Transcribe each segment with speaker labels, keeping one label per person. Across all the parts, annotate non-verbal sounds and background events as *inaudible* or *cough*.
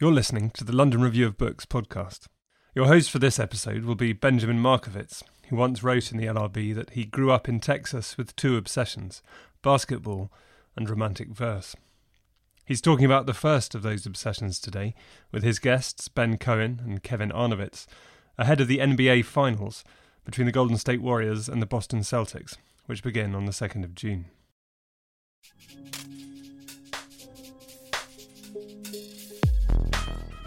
Speaker 1: You're listening to the London Review of Books podcast. Your host for this episode will be Benjamin Markovits, who once wrote in the LRB that he grew up in Texas with two obsessions basketball and romantic verse. He's talking about the first of those obsessions today with his guests Ben Cohen and Kevin Arnovitz ahead of the NBA Finals between the Golden State Warriors and the Boston Celtics, which begin on the 2nd of June.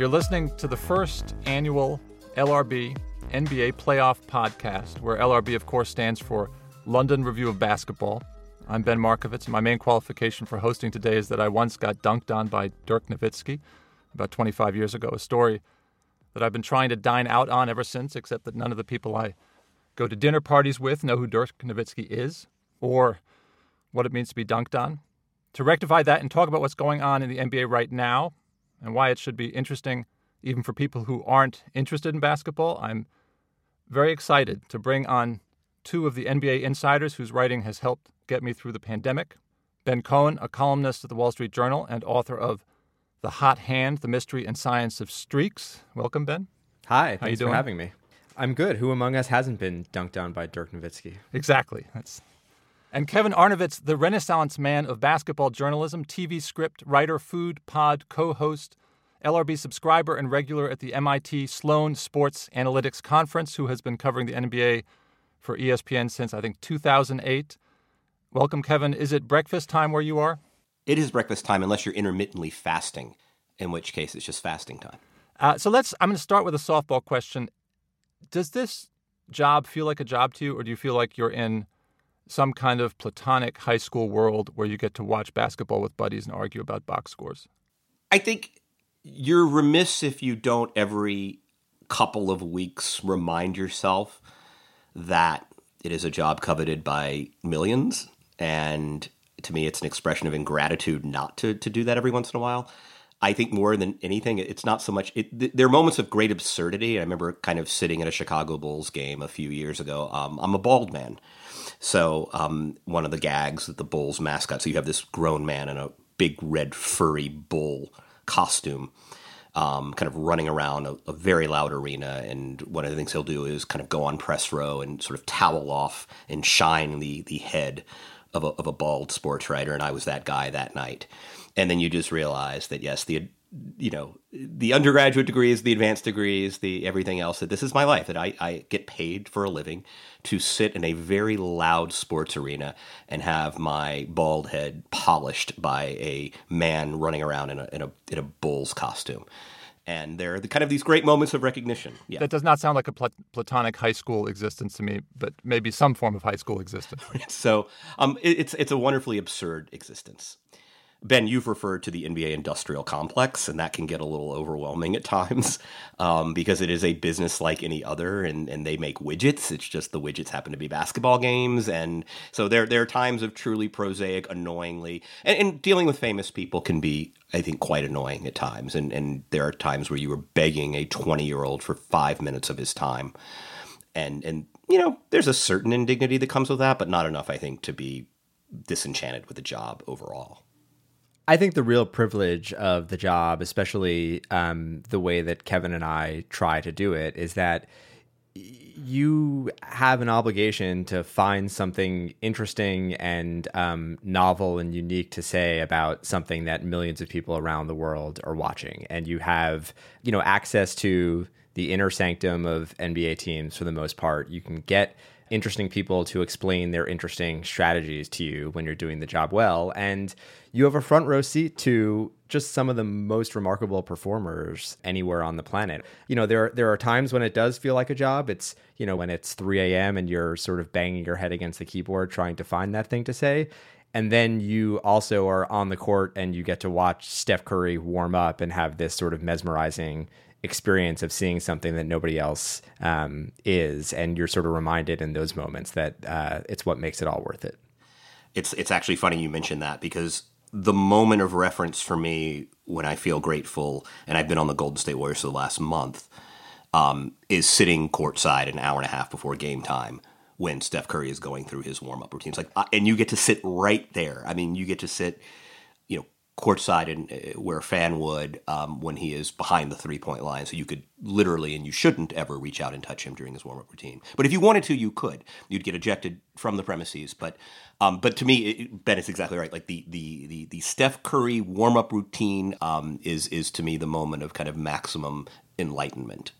Speaker 2: You're listening to the first annual LRB NBA Playoff Podcast, where LRB, of course, stands for London Review of Basketball. I'm Ben Markovits. My main qualification for hosting today is that I once got dunked on by Dirk Nowitzki about 25 years ago, a story that I've been trying to dine out on ever since, except that none of the people I go to dinner parties with know who Dirk Nowitzki is or what it means to be dunked on. To rectify that and talk about what's going on in the NBA right now and why it should be interesting even for people who aren't interested in basketball, I'm very excited to bring on two of the NBA insiders whose writing has helped get me through the pandemic. Ben Cohen, a columnist at the Wall Street Journal and author of The Hot Hand, The Mystery and Science of Streaks. Welcome, Ben.
Speaker 3: Hi, How thanks for having me. I'm good. Who among us hasn't been dunked on by Dirk Nowitzki?
Speaker 2: Exactly. That's and Kevin Arnovitz, the renaissance man of basketball journalism, TV script writer, food pod co-host, LRB subscriber and regular at the MIT Sloan Sports Analytics Conference, who has been covering the NBA for ESPN since I think 2008. Welcome, Kevin. Is it breakfast time where you are?
Speaker 4: It is breakfast time unless you're intermittently fasting, in which case it's just fasting time.
Speaker 2: Uh, so let's. I'm going to start with a softball question. Does this job feel like a job to you, or do you feel like you're in some kind of platonic high school world where you get to watch basketball with buddies and argue about box scores?
Speaker 4: I think you're remiss if you don't every couple of weeks remind yourself that it is a job coveted by millions and to me, it's an expression of ingratitude not to to do that every once in a while. I think more than anything, it's not so much. It, there are moments of great absurdity. I remember kind of sitting at a Chicago Bulls game a few years ago. Um, I'm a bald man, so um, one of the gags that the Bulls mascot. So you have this grown man in a big red furry bull costume, um, kind of running around a, a, very loud arena. And one of the things he'll do is kind of go on press row and sort of towel off and shine the the head of a, of a bald sports writer, and I was that guy that night. And then you just realize that yes, the you know the undergraduate degrees, the advanced degrees, the everything else. That this is my life. That I, I get paid for a living to sit in a very loud sports arena and have my bald head polished by a man running around in a in a in a bull's costume and there are the kind of these great moments of recognition.
Speaker 2: Yeah. That does not sound like a plat- platonic high school existence to me, but maybe some form of high school existence. *laughs*
Speaker 4: so um, it, it's it's a wonderfully absurd existence. Ben, you've referred to the NBA industrial complex, and that can get a little overwhelming at times um, because it is a business like any other, and, and they make widgets. It's just the widgets happen to be basketball games, and so there there are times of truly prosaic, annoyingly, and, and dealing with famous people can be, I think, quite annoying at times. And and there are times where you are begging a twenty year old for five minutes of his time, and and you know there's a certain indignity that comes with that, but not enough, I think, to be disenchanted with the job overall.
Speaker 3: I think the real privilege of the job, especially um, the way that Kevin and I try to do it, is that you have an obligation to find something interesting and um, novel and unique to say about something that millions of people around the world are watching, and you have you know access to the inner sanctum of NBA teams for the most part. You can get interesting people to explain their interesting strategies to you when you're doing the job well. And you have a front row seat to just some of the most remarkable performers anywhere on the planet. You know, there there are times when it does feel like a job. It's you know when it's 3 a.m. and you're sort of banging your head against the keyboard trying to find that thing to say. and then you also are on the court and you get to watch Steph Curry warm up and have this sort of mesmerizing experience of seeing something that nobody else um, is, and you're sort of reminded in those moments that uh, it's what makes it all worth it.
Speaker 4: It's it's actually funny you mentioned that because the moment of reference for me when I feel grateful, and I've been on the Golden State Warriors for the last month, um, is sitting courtside an hour and a half before game time when Steph Curry is going through his warm up routines. Like, uh, and you get to sit right there. I mean, you get to sit, courtside and uh, where a fan would um, when he is behind the three point line. So you could literally, and you shouldn't ever reach out and touch him during his warm up routine. But if you wanted to, you could. You'd get ejected from the premises. But um, but to me, it, Ben is exactly right. Like the the the, the Steph Curry warm up routine um, is is to me the moment of kind of maximum enlightenment.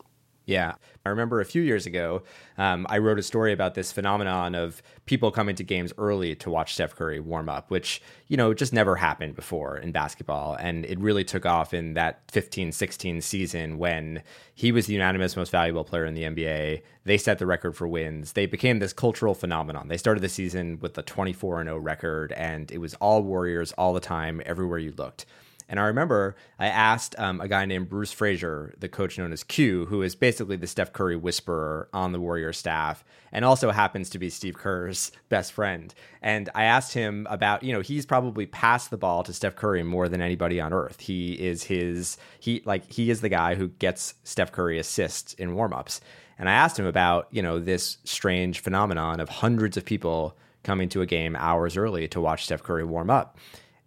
Speaker 3: Yeah. I remember a few years ago, um, I wrote a story about this phenomenon of people coming to games early to watch Steph Curry warm up, which, you know, just never happened before in basketball. And it really took off in that 15 16 season when he was the unanimous most valuable player in the NBA. They set the record for wins. They became this cultural phenomenon. They started the season with a 24 0 record, and it was all Warriors all the time, everywhere you looked. And I remember I asked um, a guy named Bruce Fraser, the coach known as Q, who is basically the Steph Curry whisperer on the Warrior staff and also happens to be Steve Kerr's *laughs* best friend. And I asked him about, you know, he's probably passed the ball to Steph Curry more than anybody on earth. He is his, he like, he is the guy who gets Steph Curry assists in warmups. And I asked him about, you know, this strange phenomenon of hundreds of people coming to a game hours early to watch Steph Curry warm up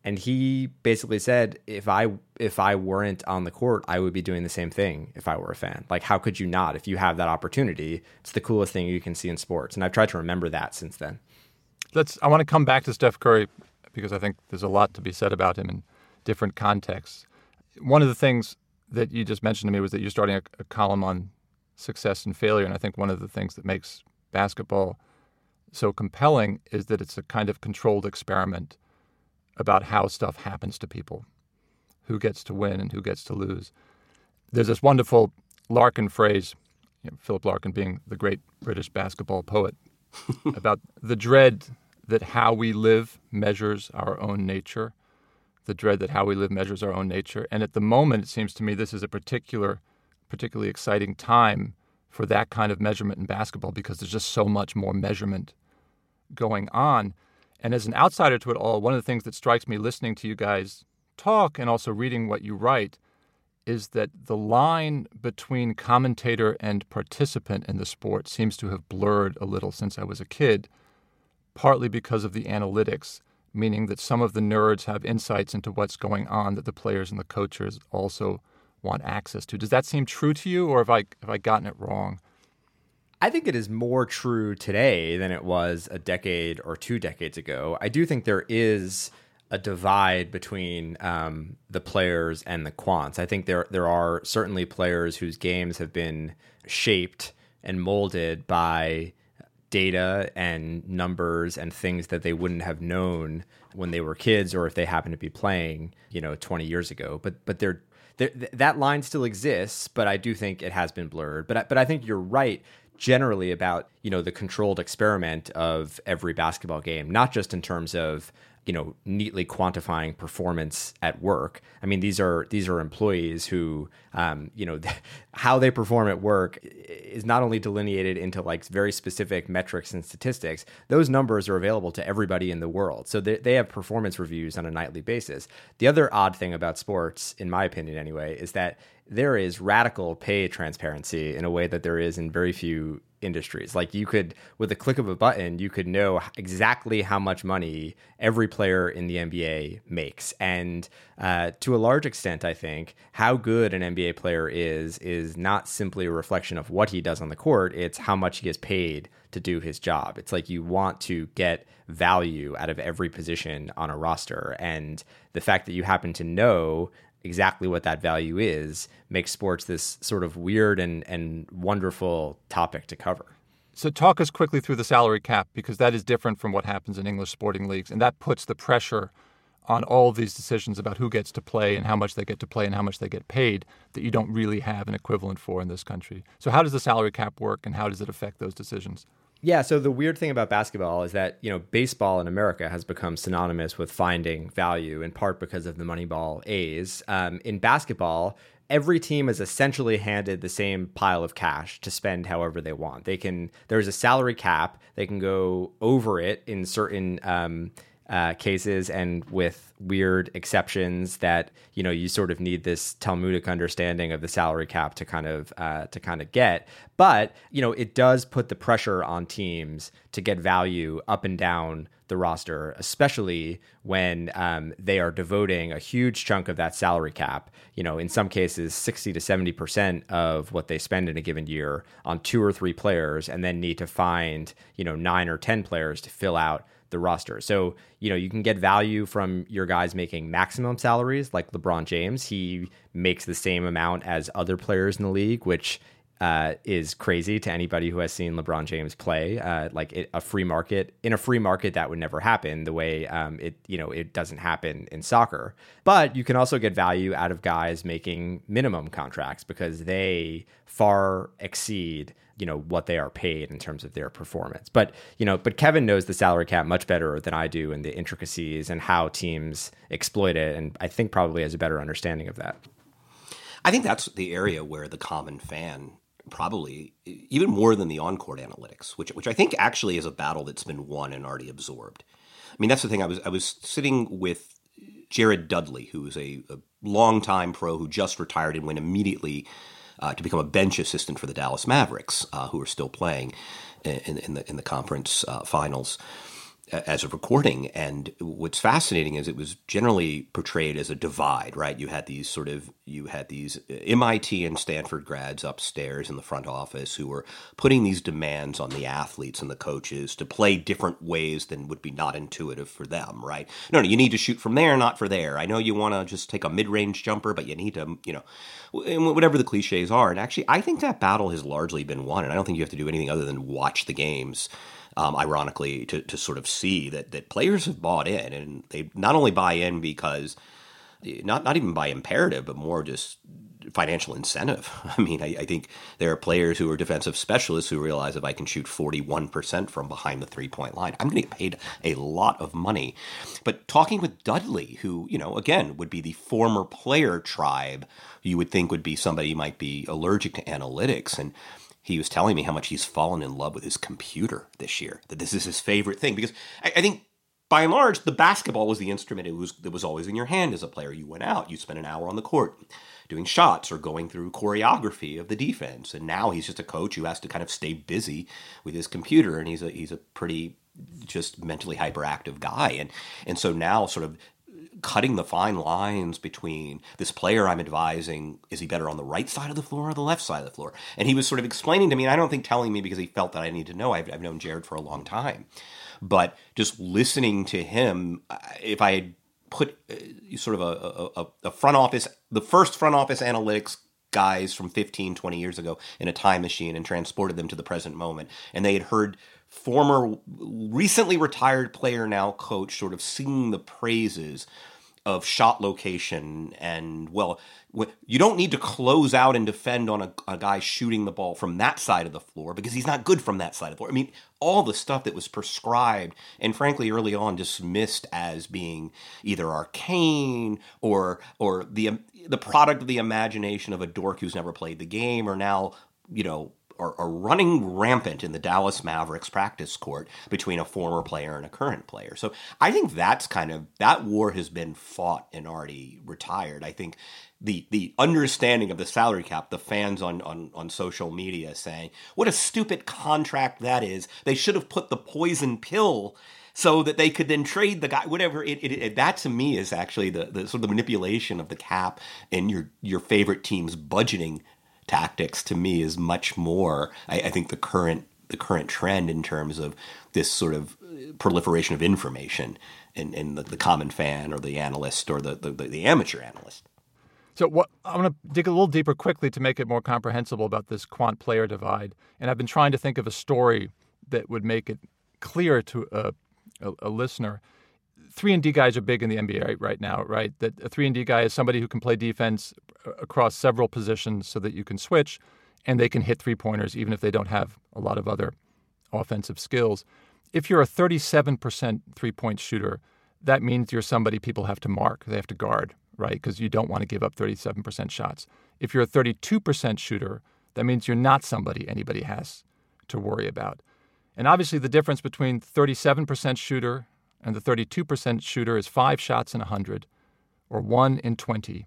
Speaker 3: and he basically said if i if i weren't on the court i would be doing the same thing if i were a fan. Like how could you not? If you have that opportunity it's the coolest thing you can see in sports. And i've tried to remember that since then.
Speaker 2: Let's i want to come back to steph curry because i think there's a lot to be said about him in different contexts. One of the things that you just mentioned to me was that you're starting a, a column on success and failure. And i think one of the things that makes basketball so compelling is that it's a kind of controlled experiment about how stuff happens to people, who gets to win and who gets to lose. There's this wonderful Larkin phrase, you know, Philip Larkin being the great British basketball poet, *laughs* about the dread that how we live measures our own nature, the dread that how we live measures our own nature. And at the moment, it seems to me this is a particular, particularly exciting time for that kind of measurement in basketball because there's just so much more measurement going on. And as an outsider to it all, one of the things that strikes me listening to you guys talk and also reading what you write is that the line between commentator and participant in the sport seems to have blurred a little since I was a kid, partly because of the analytics, meaning that some of the nerds have insights into what's going on that the players and the coaches also want access to. Does that seem true to you, or have I have I gotten it wrong?
Speaker 3: I think it is more true today than it was a decade or two decades ago. I do think there is a divide between um, the players and the quants. I think there there are certainly players whose games have been shaped and molded by data and numbers and things that they wouldn't have known when they were kids or if they happened to be playing, you know, 20 years ago. But but they're, they're that line still exists, but I do think it has been blurred. But but I think you're right generally about you know the controlled experiment of every basketball game not just in terms of you know neatly quantifying performance at work. I mean these are these are employees who um, you know *laughs* how they perform at work is not only delineated into like very specific metrics and statistics those numbers are available to everybody in the world. So they, they have performance reviews on a nightly basis. The other odd thing about sports in my opinion anyway is that there is radical pay transparency in a way that there is in very few industries. Like you could, with a click of a button, you could know exactly how much money every player in the NBA makes. And uh, to a large extent, I think how good an NBA player is is not simply a reflection of what he does on the court. It's how much he gets paid to do his job. It's like you want to get value out of every position on a roster. And the fact that you happen to know exactly what that value is makes sports this sort of weird and, and wonderful topic to cover.
Speaker 2: So, talk us quickly through the salary cap because that is different from what happens in English sporting leagues, and that puts the pressure on all of these decisions about who gets to play and how much they get to play and how much they get paid that you don't really have an equivalent for in this country. So, how does the salary cap work and how does it affect those decisions?
Speaker 3: Yeah, so the weird thing about basketball is that, you know, baseball in America has become synonymous with finding value in part because of the Moneyball A's. Um, in basketball, every team is essentially handed the same pile of cash to spend however they want. They can, there's a salary cap, they can go over it in certain um, uh, cases and with weird exceptions that you know you sort of need this Talmudic understanding of the salary cap to kind of uh, to kind of get. But you know it does put the pressure on teams to get value up and down the roster, especially when um, they are devoting a huge chunk of that salary cap. You know, in some cases, sixty to seventy percent of what they spend in a given year on two or three players, and then need to find you know nine or ten players to fill out the roster. So, you know, you can get value from your guys making maximum salaries like LeBron James. He makes the same amount as other players in the league, which uh, is crazy to anybody who has seen LeBron James play. Uh, like it, a free market in a free market, that would never happen. The way um, it, you know, it doesn't happen in soccer. But you can also get value out of guys making minimum contracts because they far exceed you know what they are paid in terms of their performance. But you know, but Kevin knows the salary cap much better than I do and the intricacies and how teams exploit it, and I think probably has a better understanding of that.
Speaker 4: I think that's the area where the common fan probably even more than the on-court analytics, which which I think actually is a battle that's been won and already absorbed. I mean, that's the thing. I was I was sitting with Jared Dudley, who is a, a longtime pro who just retired and went immediately uh, to become a bench assistant for the Dallas Mavericks, uh, who are still playing in, in, the in the conference uh, finals as of recording. And what's fascinating is it was generally portrayed as a divide, right? You had these sort of you had these uh, MIT and Stanford grads upstairs in the front office who were putting these demands on the athletes and the coaches to play different ways than would be not intuitive for them, right? No, no, you need to shoot from there, not for there. I know you want to just take a mid-range jumper, but you need to, you know, whatever the cliches are. And actually, I think that battle has largely been won, and I don't think you have to do anything other than watch the games um, ironically, to, to sort of see that, that players have bought in. And they not only buy in because, not, not even by imperative, but more just financial incentive. *laughs* I mean, I, I, think there are players who are defensive specialists who realize if I can shoot 41% from behind the three point line, I'm going to get paid a lot of money. But talking with Dudley, who, you know, again, would be the former player tribe, you would think would be somebody who might be allergic to analytics. And he was telling me how much he's fallen in love with his computer this year. That this is his favorite thing because I, I think by and large the basketball was the instrument it was that was always in your hand as a player. You went out, you spent an hour on the court doing shots or going through choreography of the defense, and now he's just a coach who has to kind of stay busy with his computer, and he's a he's a pretty just mentally hyperactive guy and and so now sort of cutting the fine lines between this player I'm advising is he better on the right side of the floor or the left side of the floor? And he was sort of explaining to me, and I don't think telling me because he felt that I need to know. I've, I've known Jared for a long time, but just listening to him, if I had put uh, sort of a, a, a front office, the first front office analytics guys from 15, 20 years ago in a time machine and transported them to the present moment, and they had heard former, recently retired player, now coach, sort of singing the praises of shot location and well you don't need to close out and defend on a, a, guy shooting the ball from that side of the floor because he's not good from that side of the floor. I mean all the stuff that was prescribed and frankly early on dismissed as being either arcane or or the the product of the imagination of a dork who's never played the game or now you know are, are, running rampant in the Dallas Mavericks practice court between a former player and a current player. So I think that's kind of that war has been fought and already retired. I think the the understanding of the salary cap, the fans on on on social media saying, "What a stupid contract that is. They should have put the poison pill." so that they could then trade the guy. Whatever it, it, it, that to me is actually the, the sort of the manipulation of the cap and your your favorite team's budgeting tactics to me is much more I, I think the current the current trend in terms of this sort of proliferation of information in, in the, the common fan or the analyst or the, the, the amateur analyst.
Speaker 2: So what, I'm going to dig a little deeper quickly to make it more comprehensible about this quant player divide. And I've been trying to think of a story that would make it clear to a, a, a listener three and D guys are big in the NBA right now, right? That a three and D guy is somebody who can play defense uh, across several positions so that you can switch, and they can hit three pointers even if they don't have a lot of other offensive skills. If you're a 37% three point shooter, that means you're somebody people have to mark, they have to guard, right? Because you don't want to give up 37% shots. If you're a 32% shooter, that means you're not somebody anybody has to worry about. And obviously, the difference between 37% shooter and the 32% shooter is five shots in 100 or one in 20.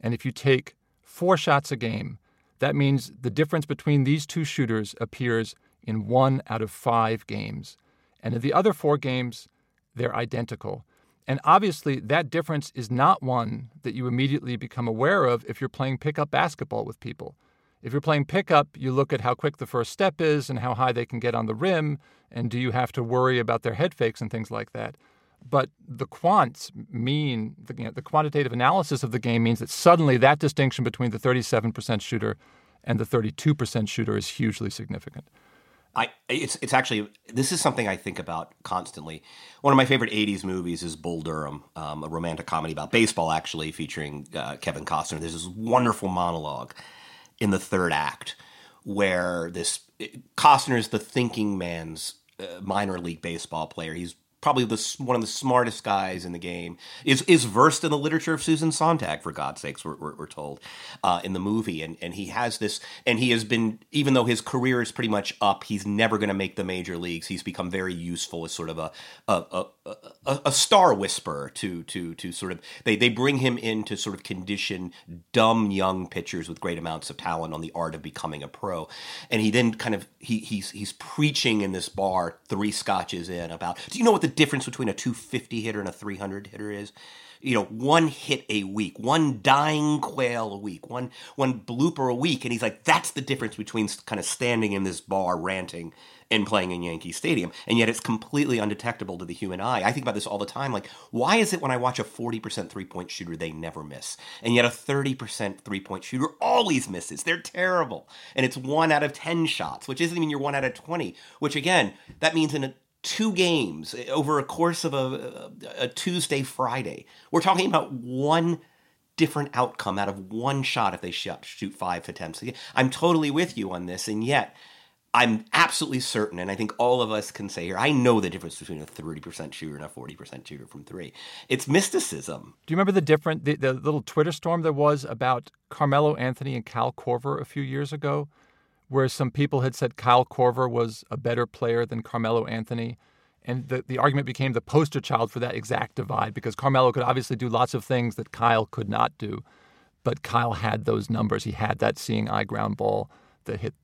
Speaker 2: And if you take four shots a game, that means the difference between these two shooters appears in one out of five games. And in the other four games, they're identical. And obviously, that difference is not one that you immediately become aware of if you're playing pickup basketball with people. If you're playing pickup, you look at how quick the first step is and how high they can get on the rim, and do you have to worry about their head fakes and things like that. But the quants mean, the, you know, the quantitative analysis of the game means that suddenly that distinction between the 37% shooter and the 32% shooter is hugely significant.
Speaker 4: I it's it's actually this is something I think about constantly. One of my favorite '80s movies is Bull Durham, um, a romantic comedy about baseball, actually featuring uh, Kevin Costner. There's this wonderful monologue in the third act where this Costner is the thinking man's uh, minor league baseball player. He's probably the, one of the smartest guys in the game, is is versed in the literature of Susan Sontag, for God's sakes, we're, we're, we're told uh, in the movie. And, and he has this, and he has been, even though his career is pretty much up, he's never going to make the major leagues. He's become very useful as sort of a a, a, a, a star whisperer to to to sort of they, they bring him in to sort of condition dumb young pitchers with great amounts of talent on the art of becoming a pro. And he then kind of he he's he's preaching in this bar three scotches in about do you know what the difference between a 250 hitter and a 300 hitter is you know one hit a week one dying quail a week one one blooper a week. And he's like that's the difference between kind of standing in this bar ranting and playing in Yankee Stadium. And yet it's completely undetectable to the human eye. I think about this all the time. Like why is it when i watch a 40% three point shooter they never miss? And yet a 30% three point shooter always misses. They're terrible. And it's one out of 10 shots which isn't even your one out of 20 which again that means in a two games eh, over a course of a, a Tuesday, Friday. We're talking about one different outcome out of one shot if they shoot five attempts. I'm totally with you on this, and yet I'm absolutely certain, and I think all of us can say here, I know the difference between a 30% shooter and a 40% shooter from three. It's mysticism.
Speaker 2: Do you remember the different the, the little Twitter storm there was about Carmelo Anthony and Cal Korver a few years ago? Where some people had said Kyle Korver was a better player than Carmelo Anthony. And the, the argument became the poster child for that exact divide because Carmelo could obviously do lots of things that Kyle could not do. But Kyle had those numbers. He had that seeing eye ground ball that hit,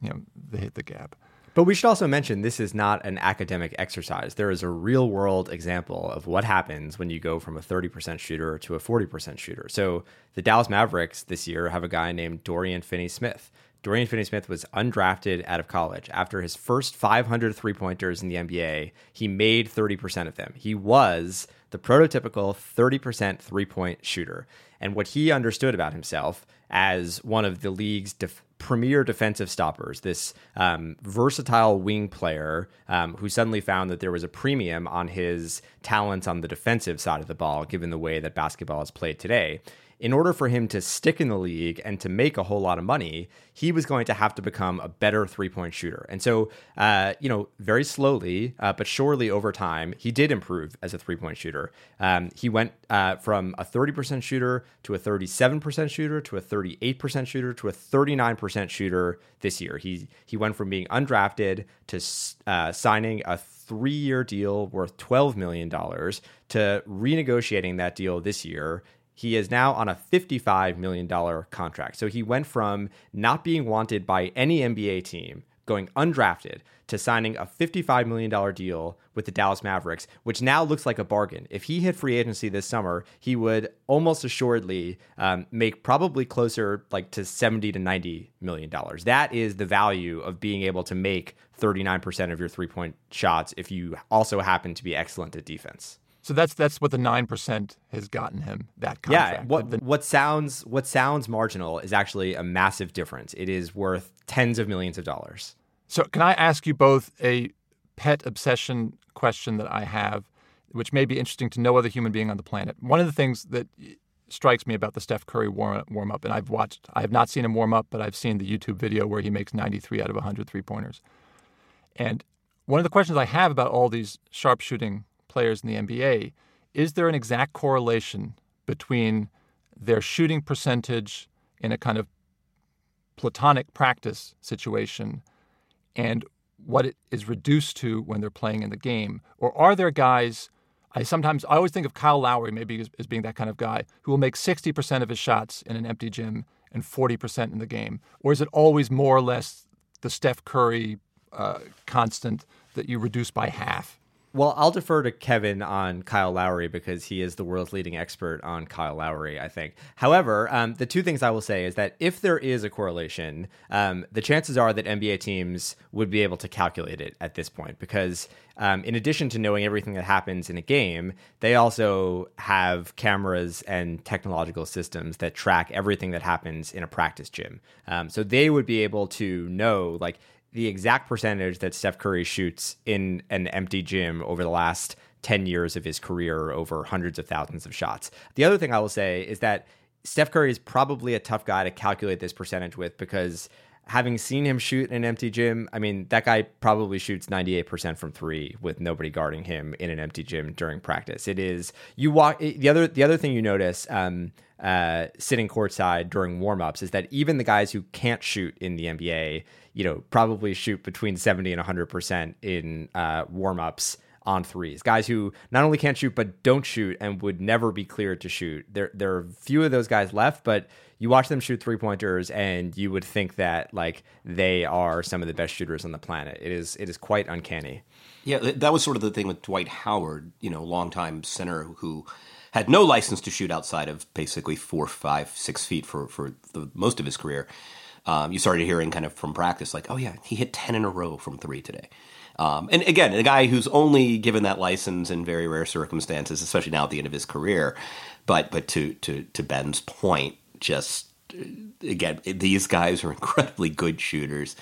Speaker 2: you know, that hit the gap.
Speaker 3: But we should also mention this is not an academic exercise. There is a real world example of what happens when you go from a 30% shooter to a 40% shooter. So the Dallas Mavericks this year have a guy named Dorian Finney Smith. Dorian Finney Smith was undrafted out of college. After his first 500 three pointers in the NBA, he made 30% of them. He was the prototypical 30% three point shooter. And what he understood about himself as one of the league's def- premier defensive stoppers, this um, versatile wing player um, who suddenly found that there was a premium on his talents on the defensive side of the ball, given the way that basketball is played today in order for him to stick in the league and to make a whole lot of money, he was going to have to become a better three point shooter. And so, uh, you know, very slowly, uh, but surely over time, he did improve as a three point shooter. Um, he went uh, from a 30% shooter to a 37% shooter to a 38% shooter to a 39% shooter this year. He, he went from being undrafted to uh, signing a three year deal worth $12 million to renegotiating that deal this year he is now on a $55 million contract. So he went from not being wanted by any NBA team, going undrafted, to signing a $55 million deal with the Dallas Mavericks, which now looks like a bargain. If he hit free agency this summer, he would almost assuredly um, make probably closer like to 70 to 90 million dollars. That is the value of being able to make 39% of your three point shots if you also happen to be excellent at defense.
Speaker 2: So that's that's what the nine percent has gotten him. That contract.
Speaker 3: Yeah. What the, what sounds what sounds marginal is actually a massive difference. It is worth tens of millions of dollars.
Speaker 2: So can I ask you both a pet obsession question that I have, which may be interesting to no other human being on the planet. One of the things that strikes me about the Steph Curry warm, warm up, and I've watched, I have not seen him warm up, but I've seen the YouTube video where he makes 93 out of 100 three pointers. And one of the questions I have about all these sharpshooting players in the NBA is there an exact correlation between their shooting percentage in a kind of platonic practice situation and what it is reduced to when they're playing in the game? Or are there guys? I sometimes I always think of Kyle Lowry maybe as, as being that kind of guy who will make 60% of his shots in an empty gym and 40% in the game? Or is it always more or less the Steph Curry uh, constant that you reduce by half?
Speaker 3: Well, I'll defer to Kevin on Kyle Lowry because he is the world's leading expert on Kyle Lowry, I think. However, um, the two things I will say is that if there is a correlation, um, the chances are that NBA teams would be able to calculate it at this point because, um, in addition to knowing everything that happens in a game, they also have cameras and technological systems that track everything that happens in a practice gym. Um, so they would be able to know, like, the exact percentage that Steph Curry shoots in an empty gym over the last 10 years of his career over hundreds of thousands of shots. The other thing I will say is that Steph Curry is probably a tough guy to calculate this percentage with because having seen him shoot in an empty gym, I mean, that guy probably shoots 98% from 3 with nobody guarding him in an empty gym during practice. It is you walk the other the other thing you notice um, uh, sitting courtside during warmups is that even the guys who can't shoot in the NBA you know, probably shoot between 70 and 100% in uh, warm-ups on threes. Guys who not only can't shoot but don't shoot and would never be cleared to shoot. There there are few of those guys left, but you watch them shoot three-pointers and you would think that like they are some of the best shooters on the planet. It is it is quite uncanny.
Speaker 4: Yeah, that was sort of the thing with Dwight Howard, you know, longtime center who had no license to shoot outside of basically four, five, six feet for for the, most of his career um, you started hearing kind of from practice, like, oh yeah, he hit 10 in a row from three today. Um, and again, a guy who's only given that license in very rare circumstances, especially now at the end of his career. But but to to to Ben's point, just again, these guys are *laughs* incredibly good shooters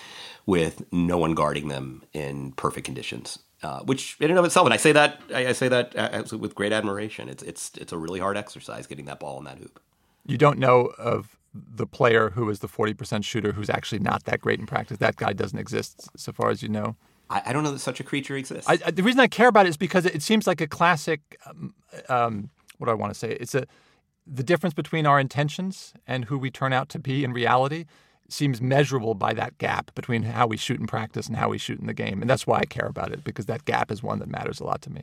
Speaker 4: with no one guarding them in perfect conditions. Uh, which in and of itself, and I say that I, say that uh, with great admiration. It's it's it's a really hard exercise getting that ball in that hoop.
Speaker 2: You don't know of the player who is the 40% shooter who's actually not that great in practice. That guy doesn't exist, so far as you know.
Speaker 4: I, I don't know that such a creature exists.
Speaker 2: I, I, the reason I care about it is because it, it seems like a classic. Um, um, what do I want to say? It's a the difference between our intentions and who we turn out to be in reality seems measurable by that gap between how we shoot in practice and how we shoot in the game, and that's why I care about it because that gap is one that matters a lot to me.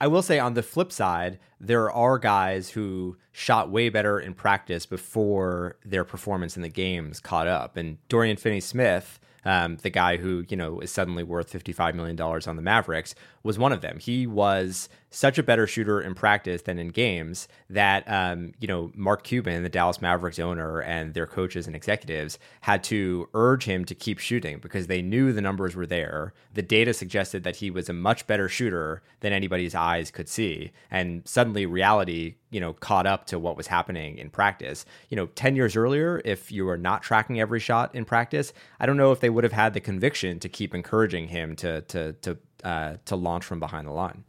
Speaker 3: I will say on the flip side, there are guys who shot way better in practice before their performance in the games caught up. And Dorian Finney Smith, um, the guy who, you know, is suddenly worth $55 million on the Mavericks, was one of them. He was such a better shooter in practice than in games that um, you know Mark Cuban, the Dallas Mavericks owner, and their coaches and executives had to urge him to keep shooting because they knew the numbers were there. The data suggested that he was a much better shooter than anybody's eyes could see, and suddenly reality you know caught up to what was happening in practice. You know, ten years earlier, if you were not tracking every shot in practice, I don't know if they would have had the conviction to keep encouraging him to to to uh, to launch from behind the line.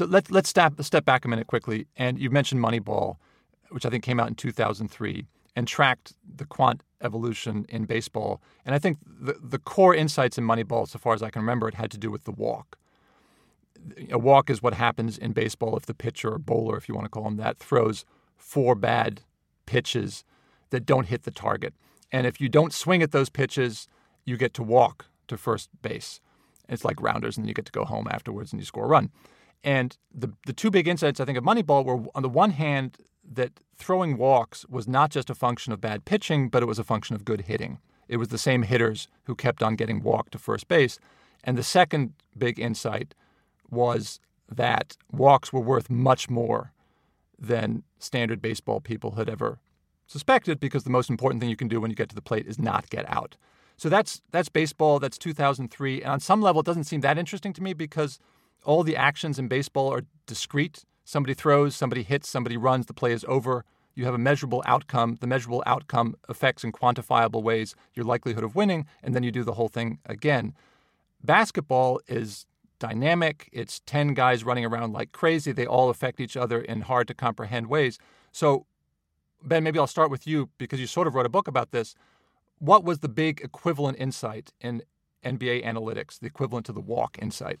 Speaker 2: So let's let's step step back a minute quickly. And you mentioned Moneyball, which I think came out in 2003 and tracked the quant evolution in baseball. And I think the the core insights in Moneyball, so far as I can remember, it had to do with the walk. A walk is what happens in baseball if the pitcher or bowler, if you want to call him that, throws four bad pitches that don't hit the target. And if you don't swing at those pitches, you get to walk to first base. It's like rounders, and you get to go home afterwards and you score a run. And the the two big insights I think of Moneyball were on the one hand that throwing walks was not just a function of bad pitching, but it was a function of good hitting. It was the same hitters who kept on getting walked to first base. And the second big insight was that walks were worth much more than standard baseball people had ever suspected because the most important thing you can do when you get to the plate is not get out. So that's that's baseball, that's 2003, and on some level it doesn't seem that interesting to me because all the actions in baseball are discrete. Somebody throws, somebody hits, somebody runs, the play is over. You have a measurable outcome. The measurable outcome affects in quantifiable ways your likelihood of winning, and then you do the whole thing again. Basketball is dynamic. It's 10 guys running around like crazy. They all affect each other in hard to comprehend ways. So, Ben, maybe I'll start with you because you sort of wrote a book about this. What was the big equivalent insight in NBA analytics, the equivalent to the walk insight?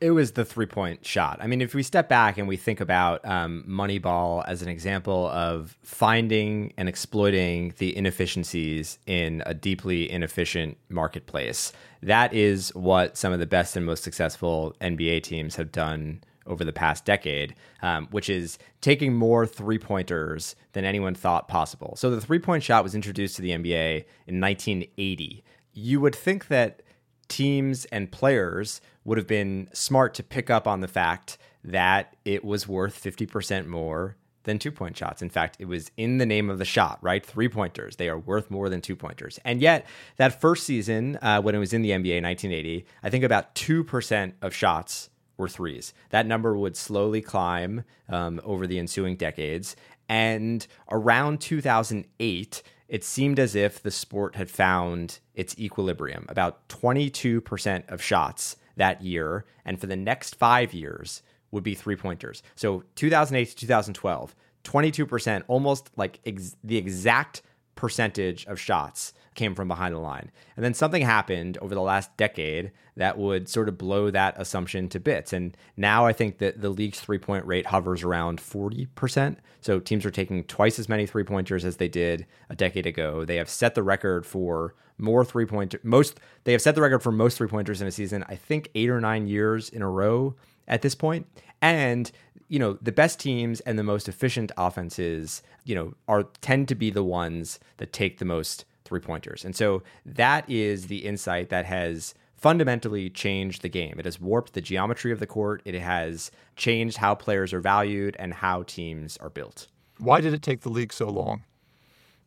Speaker 3: It was the three point shot. I mean, if we step back and we think about um, Moneyball as an example of finding and exploiting the inefficiencies in a deeply inefficient marketplace, that is what some of the best and most successful NBA teams have done over the past decade, um, which is taking more three pointers than anyone thought possible. So the three point shot was introduced to the NBA in 1980. You would think that teams and players would have been smart to pick up on the fact that it was worth 50% more than two point shots. In fact, it was in the name of the shot, right? Three pointers. They are worth more than two pointers. And yet, that first season, uh, when it was in the NBA in 1980, I think about 2% of shots were threes. That number would slowly climb um, over the ensuing decades. And around 2008, it seemed as if the sport had found its equilibrium. About 22% of shots that year, and for the next five years, would be three pointers. So 2008 to 2012, 22%, almost like ex- the exact percentage of shots came from behind the line. And then something happened over the last decade that would sort of blow that assumption to bits. And now I think that the league's three point rate hovers around 40%. So teams are taking twice as many three pointers as they did a decade ago. They have set the record for more three point most they have set the record for most three pointers in a season, I think 8 or 9 years in a row at this point. And you know, the best teams and the most efficient offenses, you know, are tend to be the ones that take the most three pointers. And so that is the insight that has fundamentally changed the game. It has warped the geometry of the court, it has changed how players are valued and how teams are built.
Speaker 2: Why did it take the league so long?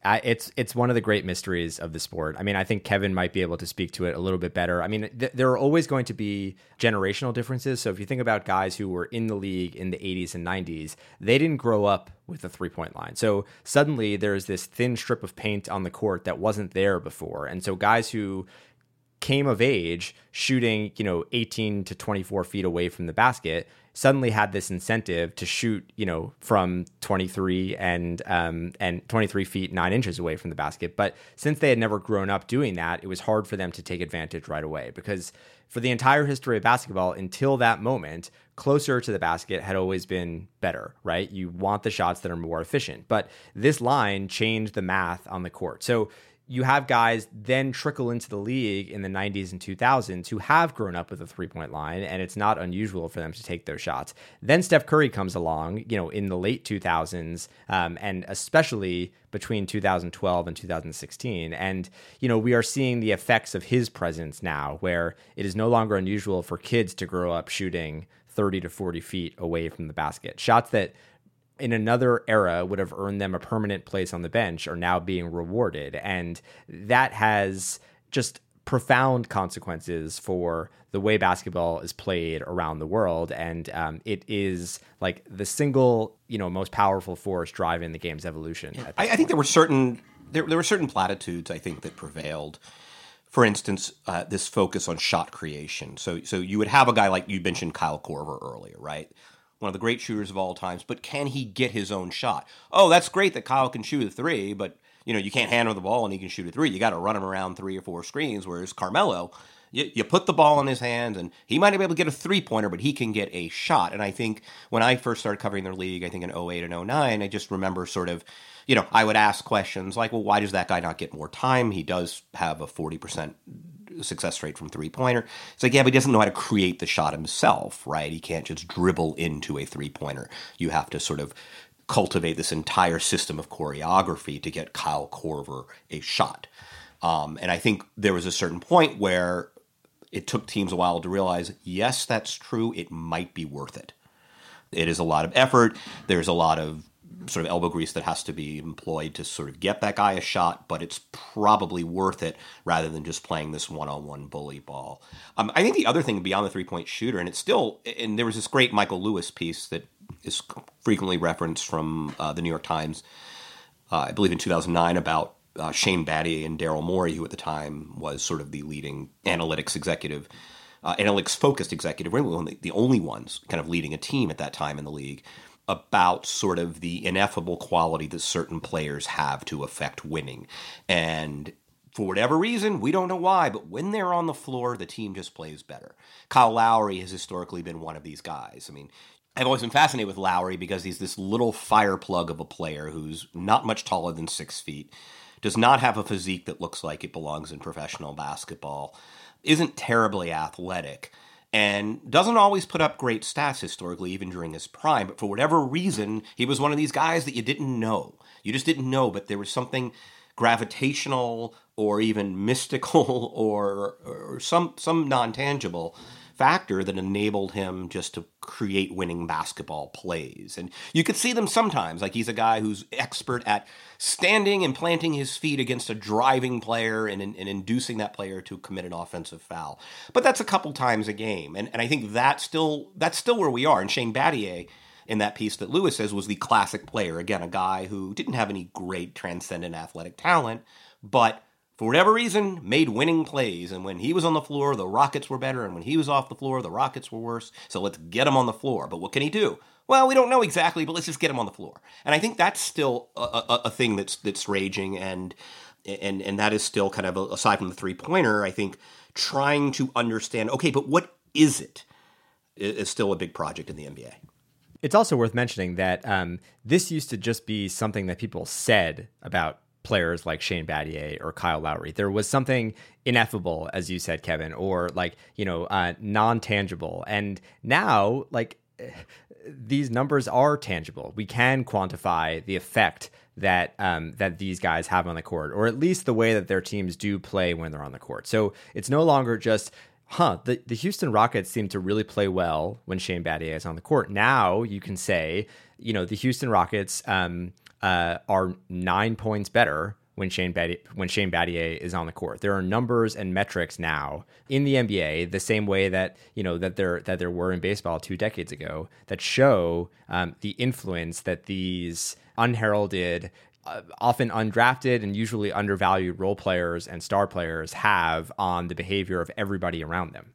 Speaker 3: Uh, it's it's one of the great mysteries of the sport. I mean, I think Kevin might be able to speak to it a little bit better. I mean, th- there are always going to be generational differences. So if you think about guys who were in the league in the 80s and 90s, they didn't grow up with the three point line. So suddenly there's this thin strip of paint on the court that wasn't there before. And so guys who came of age shooting, you know, 18 to 24 feet away from the basket suddenly had this incentive to shoot, you know, from 23 and um, and 23 feet nine inches away from the basket. But since they had never grown up doing that, it was hard for them to take advantage right away because for the entire history of basketball until that moment, closer to the basket had always been better, right? You want the shots that are more efficient. But this line changed the math on the court. So you have guys then trickle into the league in the 90s and 2000s who have grown up with a three point line, and it's not unusual for them to take those shots. Then Steph Curry comes along, you know, in the late 2000s, um, and especially between 2012 and 2016. And, you know, we are seeing the effects of his presence now, where it is no longer unusual for kids to grow up shooting 30 to 40 feet away from the basket. Shots that in another era would have earned them a permanent place on the bench are now being rewarded. And that has just profound consequences for the way basketball is played around the world. And um, it is like the single, you know, most powerful force driving the game's evolution.
Speaker 4: I, I, think there were certain there, there were certain platitudes I think that prevailed. For instance, uh, this focus on shot creation. So, so you would have a guy like you mentioned Kyle Korver earlier, right? One of the great shooters of all times, but can he get his own shot? Oh, that's great that Kyle can shoot a three, but you know, you can't hand him the ball and he can shoot a three. You got to run him around three or four screens. Whereas Carmelo, you, you put the ball in his hands and he might not be able to get a three pointer, but he can get a shot. And I think when I first started covering their league, I think in 08 and 09, I just remember sort of, you know, I would ask questions like, well, why does that guy not get more time? He does have a 40% success rate from three pointer. It's like, yeah, but he doesn't know how to create the shot himself, right? He can't just dribble into a three pointer. You have to sort of cultivate this entire system of choreography to get Kyle Korver a shot. Um, and I think there was a certain point where it took teams a while to realize, yes, that's true. It might be worth it. It is a lot of effort. There's a lot of sort of elbow grease that has to be employed to sort of get that guy a shot, but it's probably worth it rather than just playing this one-on-one bully ball. Um, I think the other thing beyond the three-point shooter, and it's still, and there was this great Michael Lewis piece that is frequently referenced from uh, the New York Times, uh, I believe in 2009, about uh, Shane Battier and Daryl Morey, who at the time was sort of the leading analytics executive. Uh, analytics focused executive, really the only ones kind of leading a team at that time in the league about sort of the ineffable quality that certain players have to affect winning. And for whatever reason, we don't know why, but when they're on the floor, the team just plays better. Kyle Lowry has historically been one of these guys. I mean, I've always been fascinated with Lowry because he's this little fire plug of a player who's not much taller than six feet, does not have a physique that looks like it belongs in professional basketball, isn't terribly athletic, and doesn't always put up great stats historically, even during his prime. But for whatever reason, he was one of these guys that you didn't know. You just didn't know, but there was something gravitational or even *laughs* mystical or, or some some non-tangible factor that enabled him just to create winning basketball plays. And you could see them sometimes. Like he's a guy who's expert at standing and planting his feet against a driving player and, and, inducing that player to commit an offensive foul. But that's a couple times a game. And, and I think that's still that's still where we are. And Shane Battier in that piece that Lewis says was the classic player. Again, a guy who didn't have any great transcendent athletic talent, but for whatever reason, made winning plays. And when he was on the floor, the Rockets were better. And when he was off the floor, the Rockets were worse. So let's get him on the floor. But what can he do? Well, we don't know exactly, but let's just get him on the floor. And I think that's still a, a, a thing that's that's raging, and and and that is still kind of a, aside from the three pointer. I think trying to understand. Okay, but what is it? Is still a big project in the NBA.
Speaker 3: It's also worth mentioning that um, this used to just be something that people said about players like Shane Battier or Kyle Lowry. There was something ineffable, as you said, Kevin, or like, you know, uh, non tangible. And now, like, *sighs* these numbers are tangible. We can quantify the effect that um, that these guys have on the court, or at least the way that their teams do play when they're on the court. So it's no longer just, huh, the, the Houston Rockets seem to really play well when Shane Battier is on the court. Now you can say, you know, the Houston Rockets um, uh, are nine points better when Shane Battier, when Shane Battier is on the court. There are numbers and metrics now in the NBA, the same way that you know that there that there were in baseball two decades ago, that show um, the influence that these unheralded. Uh, often undrafted and usually undervalued role players and star players have on the behavior of everybody around them.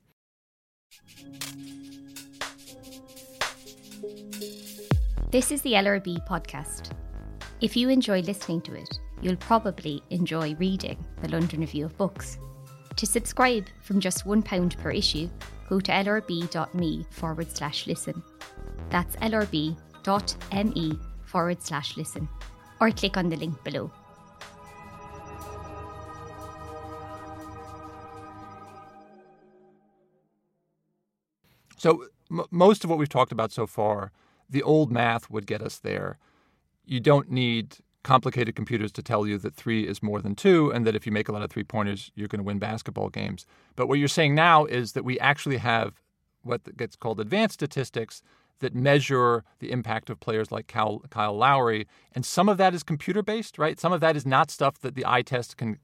Speaker 5: This is the LRB podcast. If you enjoy listening to it, you'll probably enjoy reading the London Review of Books. To subscribe from just £1 per issue, go to lrb.me forward slash listen. That's lrb.me forward slash listen. Or click on the link below.
Speaker 2: So, m- most of what we've talked about so far, the old math would get us there you don't need complicated computers to tell you that three is more than two, and that if you make a lot of three pointers, you're going to win basketball games. But what you're saying now is that we actually have what gets called advanced statistics that measure the impact of players like Kyle, Lowry, and some of that is computer based, right? Some of that is not stuff that the eye test can